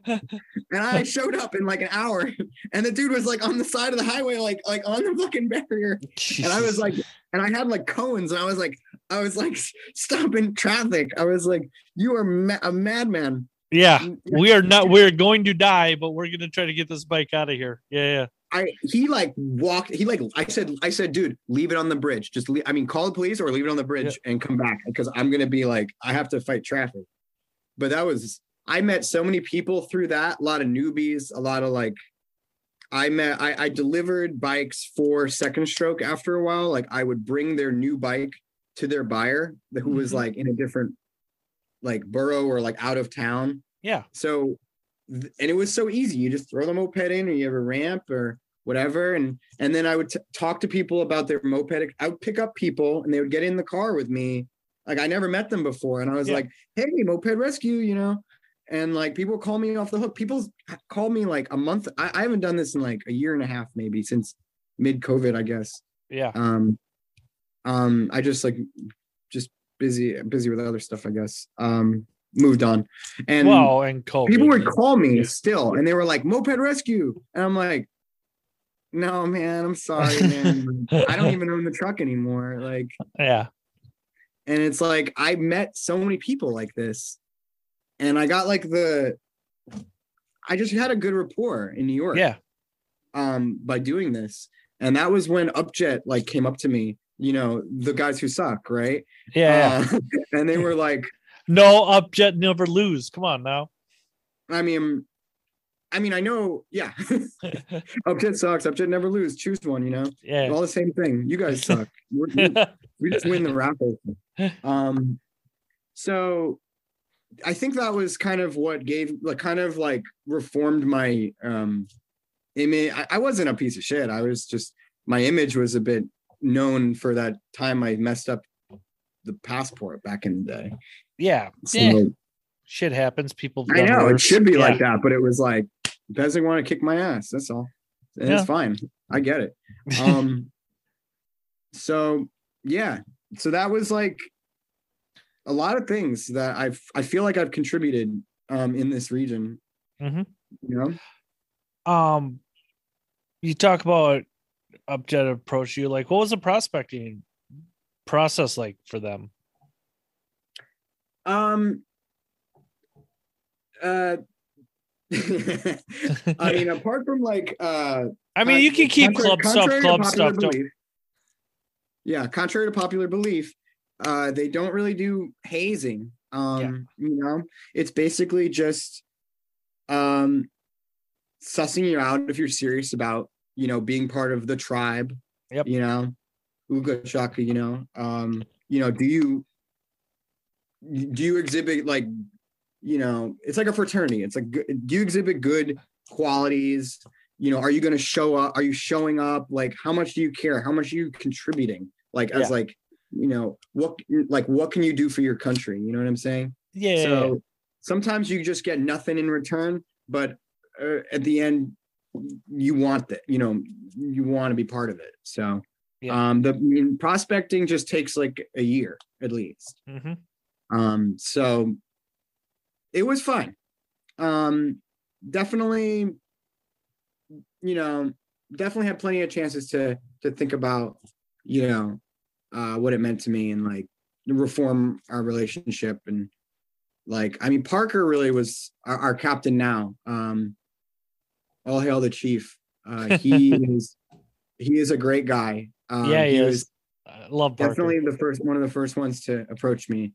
I showed up in like an hour. And the dude was like on the side of the highway, like like on the fucking barrier. And I was like, and I had like cones, and I was like, I was like stopping traffic. I was like, you are ma- a madman. yeah, mm, we are not. We're going to die, but we're going to try to get this bike out of here. Yeah, yeah. I he like walked. He like I said. I said, dude, leave it on the bridge. Just leave, I mean, call the police or leave it on the bridge and come back because I'm gonna be like I have to fight traffic. But that was I met so many people through that. A lot of newbies. A lot of like. I met. I, I delivered bikes for Second Stroke after a while. Like I would bring their new bike to their buyer who was Mhm. like in a different like borough or like out of town. Yeah. So, and it was so easy. You just throw the moped in, or you have a ramp or whatever, and and then I would t- talk to people about their moped. I would pick up people, and they would get in the car with me. Like I never met them before, and I was Yeah. like, "Hey, moped rescue," you know. And like people call me off the hook. People call me like a month. I, I haven't done this in like a year and a half, maybe since mid COVID, I guess. Yeah. Um, um, I just like just busy, busy with other stuff, I guess. Um, moved on, and well, and COVID. people would call me still and they were like moped rescue and i'm like no man i'm sorry *laughs* man i don't even own the truck anymore like Yeah. and it's like i met so many people like this and i got like the i just had a good rapport in new york Yeah. um by doing this and that was when upjet like came up to me you know the guys who suck right Yeah. yeah. Uh, *laughs* and they were like no upjet, never lose. Come on now. i mean i mean i know yeah *laughs* upjet sucks upjet never lose choose one you know yeah. all the same thing. You guys *laughs* suck. We, we just win the raffle. Um, so I think that was kind of what gave, like, kind of like reformed my um image. I, I wasn't a piece of shit. I was just my image was a bit known for that time I messed up the passport back in the day. Yeah. So Yeah. Shit happens. People. I know it should be like that, but it was like doesn't want to kick my ass. That's all. And Yeah. it's fine. I get it. *laughs* um so yeah so that was like a lot of things that i've i feel like i've contributed um in this region Mhm. you know Um, you talk about upjet approach you. Like, what was the prospecting process like for them? Um uh *laughs* i mean apart from like uh I mean, you can keep Contrary- club stuff, contrary to club stuff. Don't, belief- yeah, contrary to popular belief, uh, they don't really do hazing. Um, you know, it's basically just um sussing you out if you're serious about, you know, being part of the tribe. Yep. You know, Uga Shaka, you know. Um, you know, do you do you exhibit like you know, it's like a fraternity. It's like good- do you exhibit good qualities? you know are you going to show up are you showing up like how much do you care how much are you contributing like as Yeah. like you know what like what can you do for your country you know what i'm saying yeah. so sometimes you just get nothing in return but uh, at the end you want that you know you want to be part of it so Yeah. um the I mean, prospecting just takes like a year at least yeah. Um, so it was fun. Um, definitely, you know, definitely had plenty of chances to to think about, you know, uh, what it meant to me and like reform our relationship and like I mean Parker really was our, our captain now. Um, all hail the chief. Uh, he *laughs* is he is a great guy. Um, yeah, he, was is. I love Parker. definitely the first one of the first ones to approach me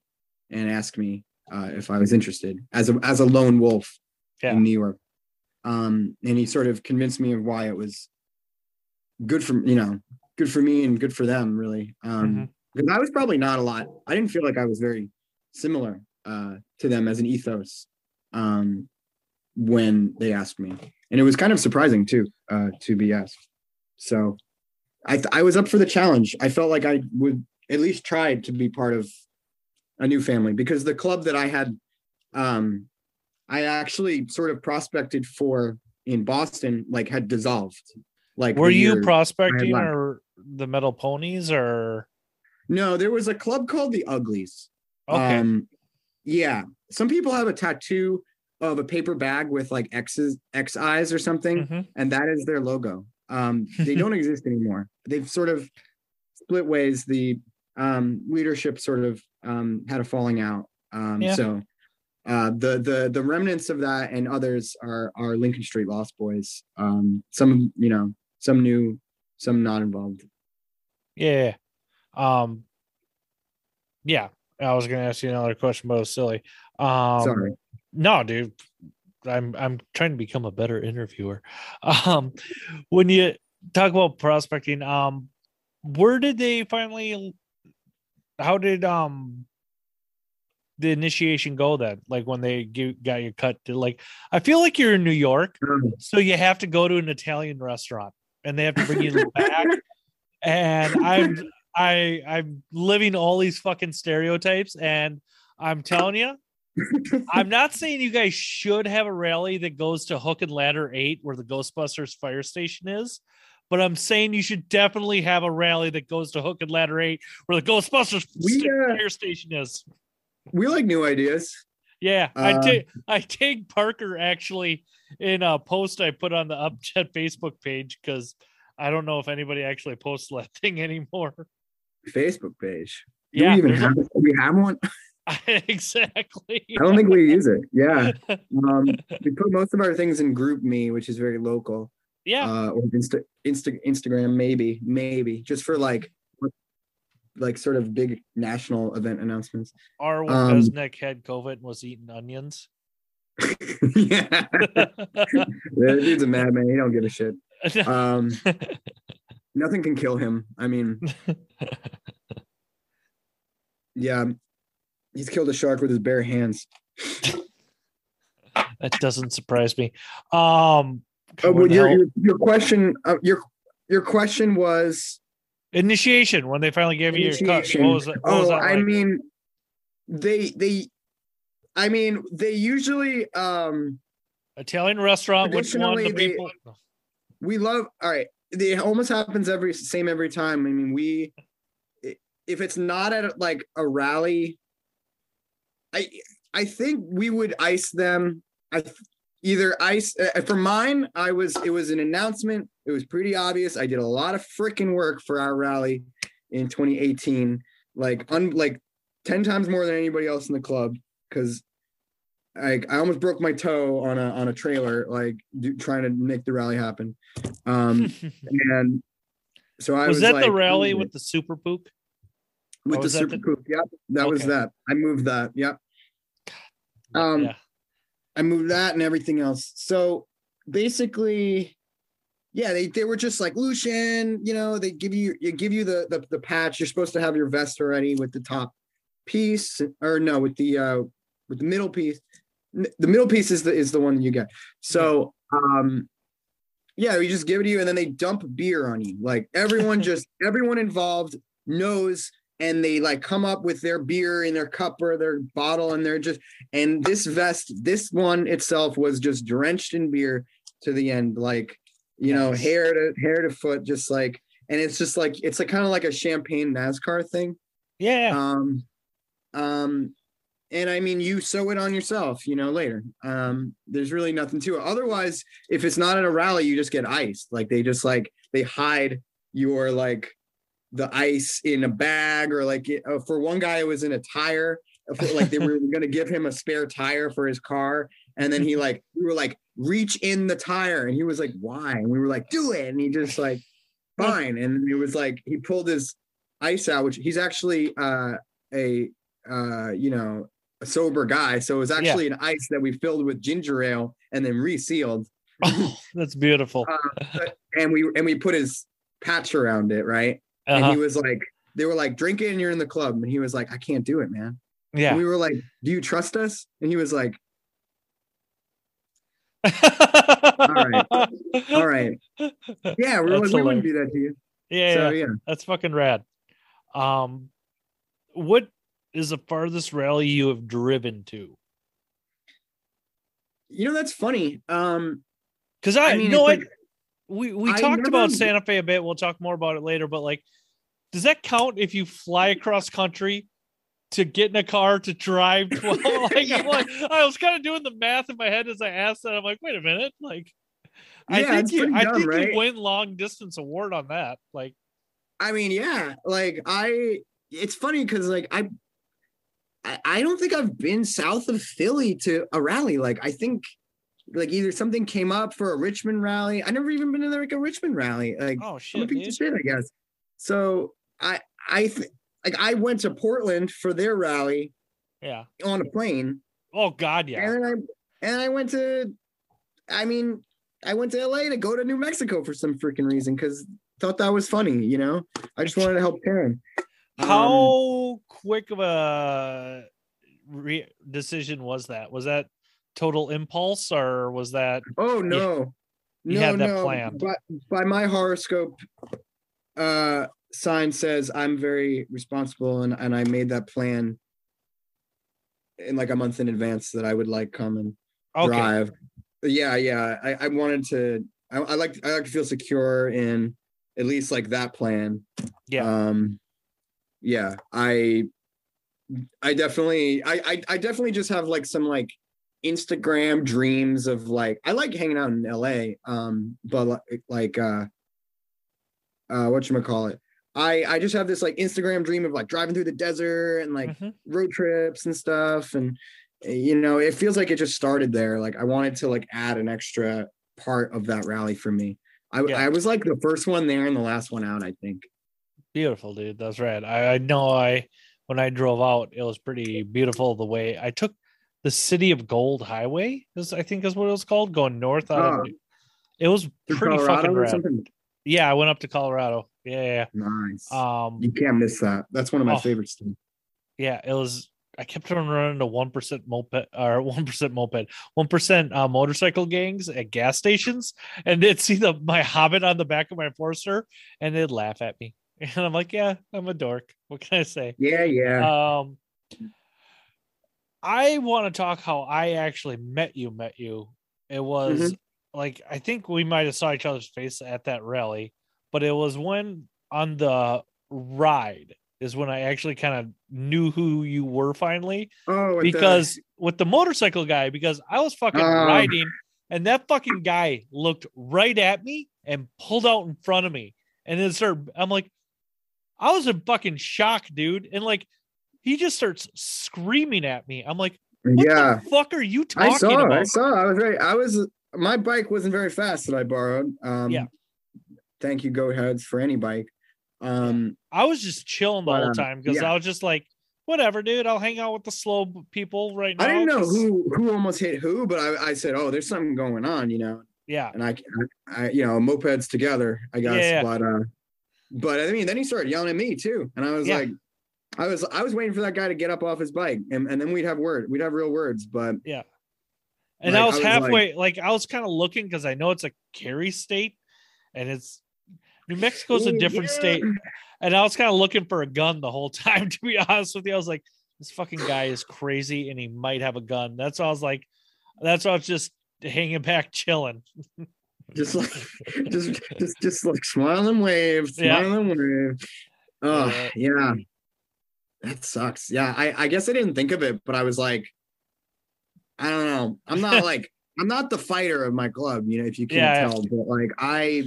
and ask me uh, if I was interested as a as a lone wolf Yeah. in New York. Um, and he sort of convinced me of why it was good for you know good for me and good for them really. Um, Mhm. because I was probably not a lot. I didn't feel like I was very similar uh, to them as an ethos um, when they asked me, and it was kind of surprising too uh, to be asked. So I th- I was up for the challenge. I felt like I would at least try to be part of a new family because the club that I had, um, I actually sort of prospected for in Boston, like had dissolved. Like Were you prospecting or the metal ponies or No, there was a club called the Uglies. okay? Um, yeah, some people have a tattoo of a paper bag with like X's, X eyes or something, Mhm. and that is their logo. Um, they don't *laughs* exist anymore. They've sort of split ways. The um, leadership sort of um, had a falling out. Um, Yeah. So uh, the the the remnants of that and others are are Lincoln Street Lost Boys. Um, some you know some new, some not involved. Yeah. Um. Yeah, I was gonna ask you another question, but it was silly. Um, Sorry. No, dude. I'm I'm trying to become a better interviewer. Um, when you talk about prospecting, um, where did they finally? How did um the initiation go then? Like when they give, got you cut to like, I feel like you're in New York, Um, so you have to go to an Italian restaurant and they have to bring you back. *laughs* And I'm I I'm living all these fucking stereotypes, and I'm telling you, I'm not saying you guys should have a rally that goes to Hook and Ladder Eight, where the Ghostbusters fire station is. But I'm saying you should definitely have a rally that goes to Hook and Ladder 8 where the Ghostbusters We, st- uh, fire station is. we like new ideas. Yeah, I Uh, take I take Parker actually in a post I put on the Upjet Facebook page because I don't know if anybody actually posts that *laughs* thing anymore. Facebook page. Do Yeah, we even there's a- have we have one? *laughs* *laughs* exactly. I don't think we use it. Yeah. Um, we put most of our things in GroupMe, which is very local. Yeah, Uh or Insta, Insta Instagram, maybe, maybe. Just for like like sort of big national event announcements. or when um, Besnick had COVID and was eating onions. *laughs* *laughs* yeah. *laughs* The dude's a madman. He don't give a shit. Um nothing can kill him. I mean, yeah. He's killed a shark with his bare hands. that doesn't surprise me. Um, Oh, the your, your your question uh, your your question was initiation when they finally gave you your cut. What was that? What was oh, that I mean, they they, I mean, they usually um Italian restaurant. Which one? The they- people. we love. All right, it almost happens every same every time. I mean, we if it's not at like a rally, I I think we would ice them. I either ice uh, for mine. I was it was an announcement. It was pretty obvious. I did a lot of freaking work for our rally in 2018, like un like ten times more than anybody else in the club because. I, I almost broke my toe on a on a trailer, like do, trying to make the rally happen. Um, *laughs* and so I was was, that like, the rally with the super pook? with the super the- poop? Yep, that was that. I moved that. Yep, Um, yeah. I moved that and everything else. So basically, yeah, they, they were just like Lucian, you know, they give you you give you the, the the patch. You're supposed to have your vest already with the top piece, or no, with the uh with the middle piece. The middle piece is the is the one you get. So um yeah, we just give it to you and then they dump beer on you. Like everyone just everyone involved knows and they like come up with their beer in their cup or their bottle and they're just and this vest this one itself was just drenched in beer to the end like you know hair to hair to foot just like and it's just like it's like kind of like a champagne nascar thing. Yeah. um um and i mean you sew it on yourself you know later. Um there's really nothing to it. Otherwise if it's not at a rally you just get iced. Like they just like they hide your like the ice in a bag or like uh, for one guy it was in a tire like they were *laughs* going to give him a spare tire for his car and then he like we were like reach in the tire and he was like why and we were like do it and he just like *laughs* fine. And it was like he pulled his ice out, which he's actually uh, a uh, you know a sober guy. So it was actually an ice that we filled with ginger ale and then resealed. Oh, *laughs* that's beautiful. Uh, and we and we put his patch around it, right? And Uh-huh. he was like, they were like, drink it and you're in the club. And he was like, I can't do it, man. Yeah. And we were like, Do you trust us? And he was like, all right. *laughs* All right. Yeah, we were like, we wouldn't do that to you. Yeah, so yeah, yeah. that's fucking rad. Um, what is the farthest rally you have driven to? You know, that's funny. Um, Because I, I mean, know it's I, we we I talked about Santa Fe a bit. We'll talk more about it later. But like, does that count if you fly across country to get in a car to drive? *laughs* 12? *laughs* like, I'm like, I was kind of doing the math in my head as I asked that. I'm like, wait a minute, like. I think you, pretty I think right? you win long distance award on that. Like, I mean, yeah, like I it's funny because like I I I don't think I've been south of Philly to a rally. Like I think like either something came up for a Richmond rally. I never even been to like a Richmond rally. Like oh shit, I'm a piece of shit, I guess. So I I th- like I went to Portland for their rally yeah. on a plane, Oh god, yeah. and I and I went to, I mean, I went to LA to go to New Mexico for some freaking reason because thought that was funny. You know, I just wanted to help Karen. Um, How quick of a re- decision was that? Was that total impulse or was that Oh no, You no, had that no. planned. But by my horoscope, uh, sign says I'm very responsible, and and I made that plan in like a month in advance that I would like come and okay? drive. Yeah, yeah. I, I wanted to. I, I like. I like to feel secure in at least like that plan. Yeah. Um. Yeah. I. I definitely. I. I, I definitely just have like some like Instagram dreams of like. I like hanging out in L.A. Um. But like, like uh. Uh. What you call it? I. I just have this like Instagram dream of like driving through the desert and like Mhm. road trips and stuff and you know it feels like it just started there like i wanted to like add an extra part of that rally for me i, Yeah. I was like the first one there and the last one out i think Beautiful, dude. That's right. I, I know. I when I drove out, it was pretty beautiful. The way I took the City of Gold Highway is, I think, is what it was called, going north out Oh. of. It was pretty Colorado fucking rad. Yeah, I went up to Colorado. Yeah, nice yeah. Um, you can't miss that that's one of my Oh. favorites too. yeah, it was. I kept on running to one percent moped or *laughs* one percent moped, one percent uh, motorcycle gangs at gas stations, and they'd see the my Hobbit on the back of my Forester, and they'd laugh at me, *laughs* and I'm like, "Yeah, I'm a dork. What can I say?" yeah yeah Um, I want to talk how I actually met you. Met you. It was mm-hmm. like I think we might have saw each other's face at that rally, but it was when on the ride is when I actually kind of knew who you were finally oh with the- because with the motorcycle guy because I was fucking Oh. riding and that fucking guy looked right at me and pulled out in front of me and then started I'm like I was in fucking shock dude and like he just starts screaming at me I'm like what yeah the fuck are you talking i saw about i saw i was very i was my bike wasn't very fast that i borrowed um Yeah. thank you go heads for any bike um I was just chilling the But, whole um, time because yeah. I was just like whatever dude I'll hang out with the slow people right now I didn't know 'cause- who who almost hit who, but I, I said, "Oh, there's something going on," you know. yeah And I, I, you know, mopeds together, I guess. Yeah. But, uh, but I mean, then he started yelling at me too, and I was Yeah. like, I was, I was waiting for that guy to get up off his bike, and, and then we'd have word, we'd have real words. But yeah, and Like, I I was was like- halfway like, I was kind of looking because I know it's a carry state and it's New Mexico's a different yeah. state and I was kind of looking for a gun the whole *laughs* time to be honest with you I was like this fucking guy is crazy and he might have a gun that's why I was like that's why I was just hanging back chilling *laughs* just like, just, just, just like smile and wave, Yeah. and wave. Oh, Uh, yeah. That sucks. Yeah, I, I guess I didn't think of it, but I was like, I don't know. I'm not *laughs* like I'm not the fighter of my club, you know, if you can't Yeah, tell. But like I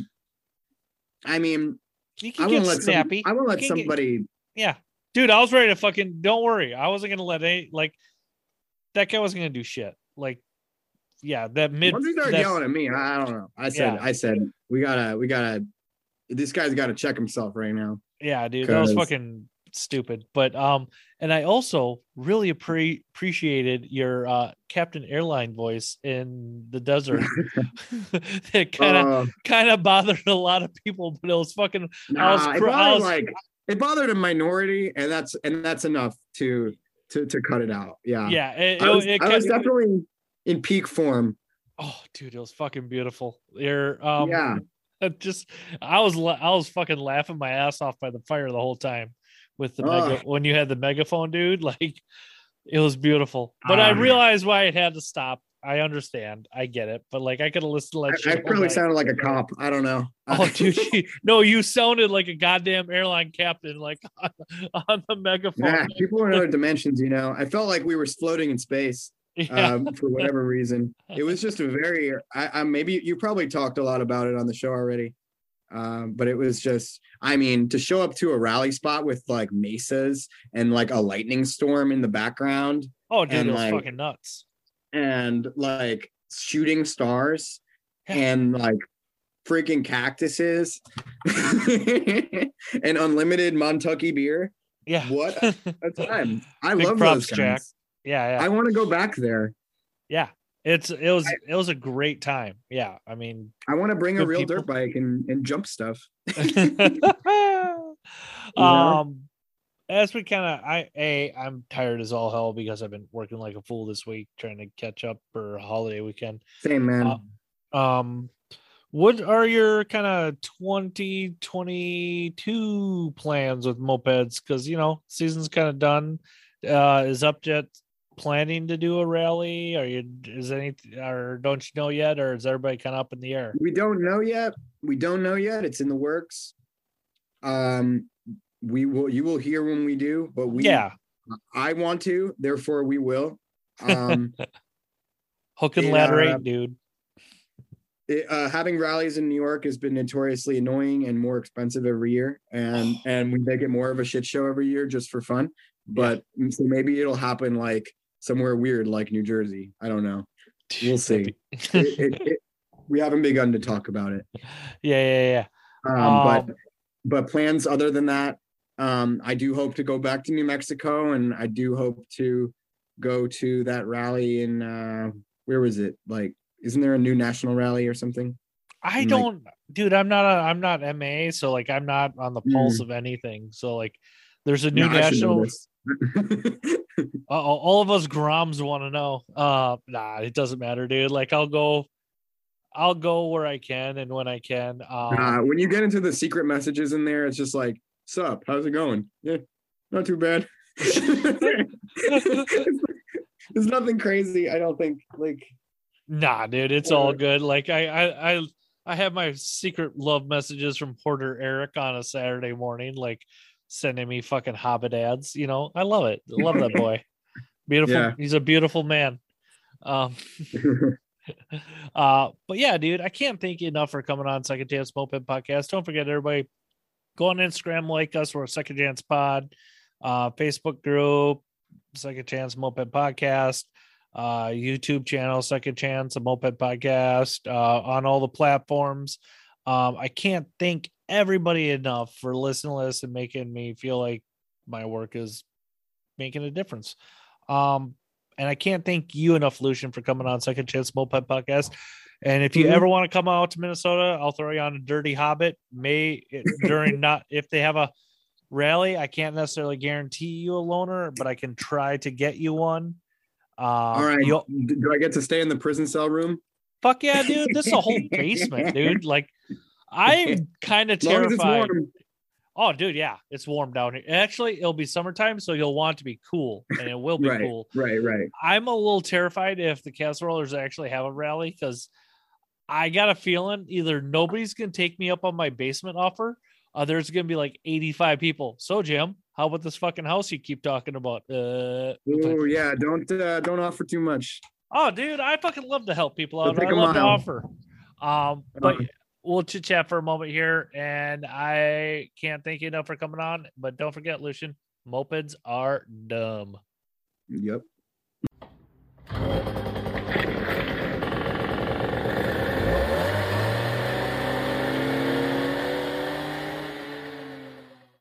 I mean, you I can won't get let some, snappy I won't let can get- somebody Yeah. Dude, I was ready to fucking don't worry. I wasn't gonna let any like that guy wasn't gonna do shit. Like, yeah, that mid once he started yelling at me, I, I don't know. I said, Yeah. I said, we gotta, we gotta this guy's got to check himself right now. Yeah, dude, that was fucking stupid. But um, and I also really appre- appreciated your uh Captain Airline voice in the desert. *laughs* *laughs* it kind of Uh, kind of bothered a lot of people, but it was fucking I was nah, it cr- I bothered was- like it bothered a minority, and that's and that's enough to to to cut it out. Yeah, yeah. It, I was, it, it I was kept- definitely in peak form. oh, dude, it was fucking beautiful. Your um, yeah, *laughs* just I was I was fucking laughing my ass off by the fire the whole time with the mega when you had the megaphone, dude. *laughs* Like it was beautiful, but I Um, realized why it had to stop. I understand, I get it, but like I could have listened to I, that shit. I probably sounded like a cop. I don't know. *laughs* Oh, dude, *laughs* no, you sounded like a goddamn airline captain, like on, on the megaphone. yeah, people are in other dimensions. You know, I felt like we were floating in space. Yeah. um, for whatever reason. It was just a very, I, I maybe you probably talked a lot about it on the show already, um, but it was just, I mean, to show up to a rally spot with like mesas and like a lightning storm in the background oh, dude, and, it was like, fucking nuts. and like shooting stars and like freaking cactuses *laughs* and unlimited Montucky beer. Yeah. What a *laughs* time! I Big love props, those Jack. yeah, yeah. I want to go back there. yeah. It's it was it was a great time. Yeah. I mean I want to bring a real people. dirt bike and, and jump stuff. *laughs* *laughs* um as we kind of i a i'm tired as all hell because i've been working like a fool this week trying to catch up for holiday weekend Same man. Uh, um what are your kind of 2022 plans with mopeds because you know season's kind of done uh is upjet planning to do a rally are you is any or don't you know yet or is everybody kind of up in the air we don't know yet. We don't know yet. It's in the works. Um, we will. You will hear when we do. But we. yeah I want to. Therefore, we will. Um, *laughs* hook and Yeah. ladder eight dude it, uh, having rallies in New York has been notoriously annoying and more expensive every year, and *sighs* and we make it more of a shit show every year just for fun. But so maybe it'll happen like somewhere weird like New Jersey. I don't know. We'll see. It, it, it, *laughs* we haven't begun to talk about it. yeah, yeah, yeah. Um, Um, but but plans other than that, um, I do hope to go back to New Mexico, and I do hope to go to that rally in uh, where was it? Like, isn't there a new national rally or something? I like- don't, dude. I'm not. A, I'm not MA, so like I'm not on the Mm. pulse of anything. So like, there's a new No, I should know national. *laughs* all of us Groms want to know. Uh, nah, it doesn't matter, dude. Like I'll go, I'll go where I can and when I can. Um, Uh, when you get into the secret messages in there, it's just like, "Sup? How's it going? Yeah, not too bad." *laughs* There's nothing crazy. I don't think. Like, Nah, dude, it's all good. Like I, I, I, I have my secret love messages from Porter Eric on a Saturday morning, like sending me fucking Hobbit ads. You know, I love it. I love that *laughs* boy. Beautiful. Yeah. He's a beautiful man. Um, *laughs* uh, but yeah, dude, I can't thank you enough for coming on Second Chance Moped Podcast. Don't forget, everybody, go on Instagram, like us. We're a Second Chance Pod, uh, Facebook group, Second Chance Moped Podcast, uh, YouTube channel, Second Chance, a Moped Podcast, uh, on all the platforms. Um, I can't thank everybody enough for listening to this and making me feel like my work is making a difference. Um, and I can't thank you enough, Lucian, for coming on Second Chance Moped Podcast. And if you Mhm. ever want to come out to Minnesota, I'll throw you on a Dirty Hobbit. May during *laughs* not if they have a rally, I can't necessarily guarantee you a loaner, but I can try to get you one. Um, all right. Do I get to stay in the prison cell room? fuck yeah, dude! This is a whole *laughs* basement, dude. Like, I'm *laughs* kind of As long as it's terrified. Oh, dude, yeah, it's warm down here. Actually, it'll be summertime, so you'll want to be cool, and it will be Right. cool. Right. Right. I'm a little terrified if the Castle Rollers actually have a rally because I got a feeling either nobody's gonna take me up on my basement offer, or there's gonna be like 85 people. So, Jim, how about this fucking house you keep talking about? Uh, Oh yeah. *laughs* Don't uh, don't offer too much. oh, dude, I fucking love to help people out. I love to offer. Um, but Uh-huh. We'll chit chat for a moment here, and I can't thank you enough for coming on. But don't forget, Lucian, mopeds are dumb. Yep.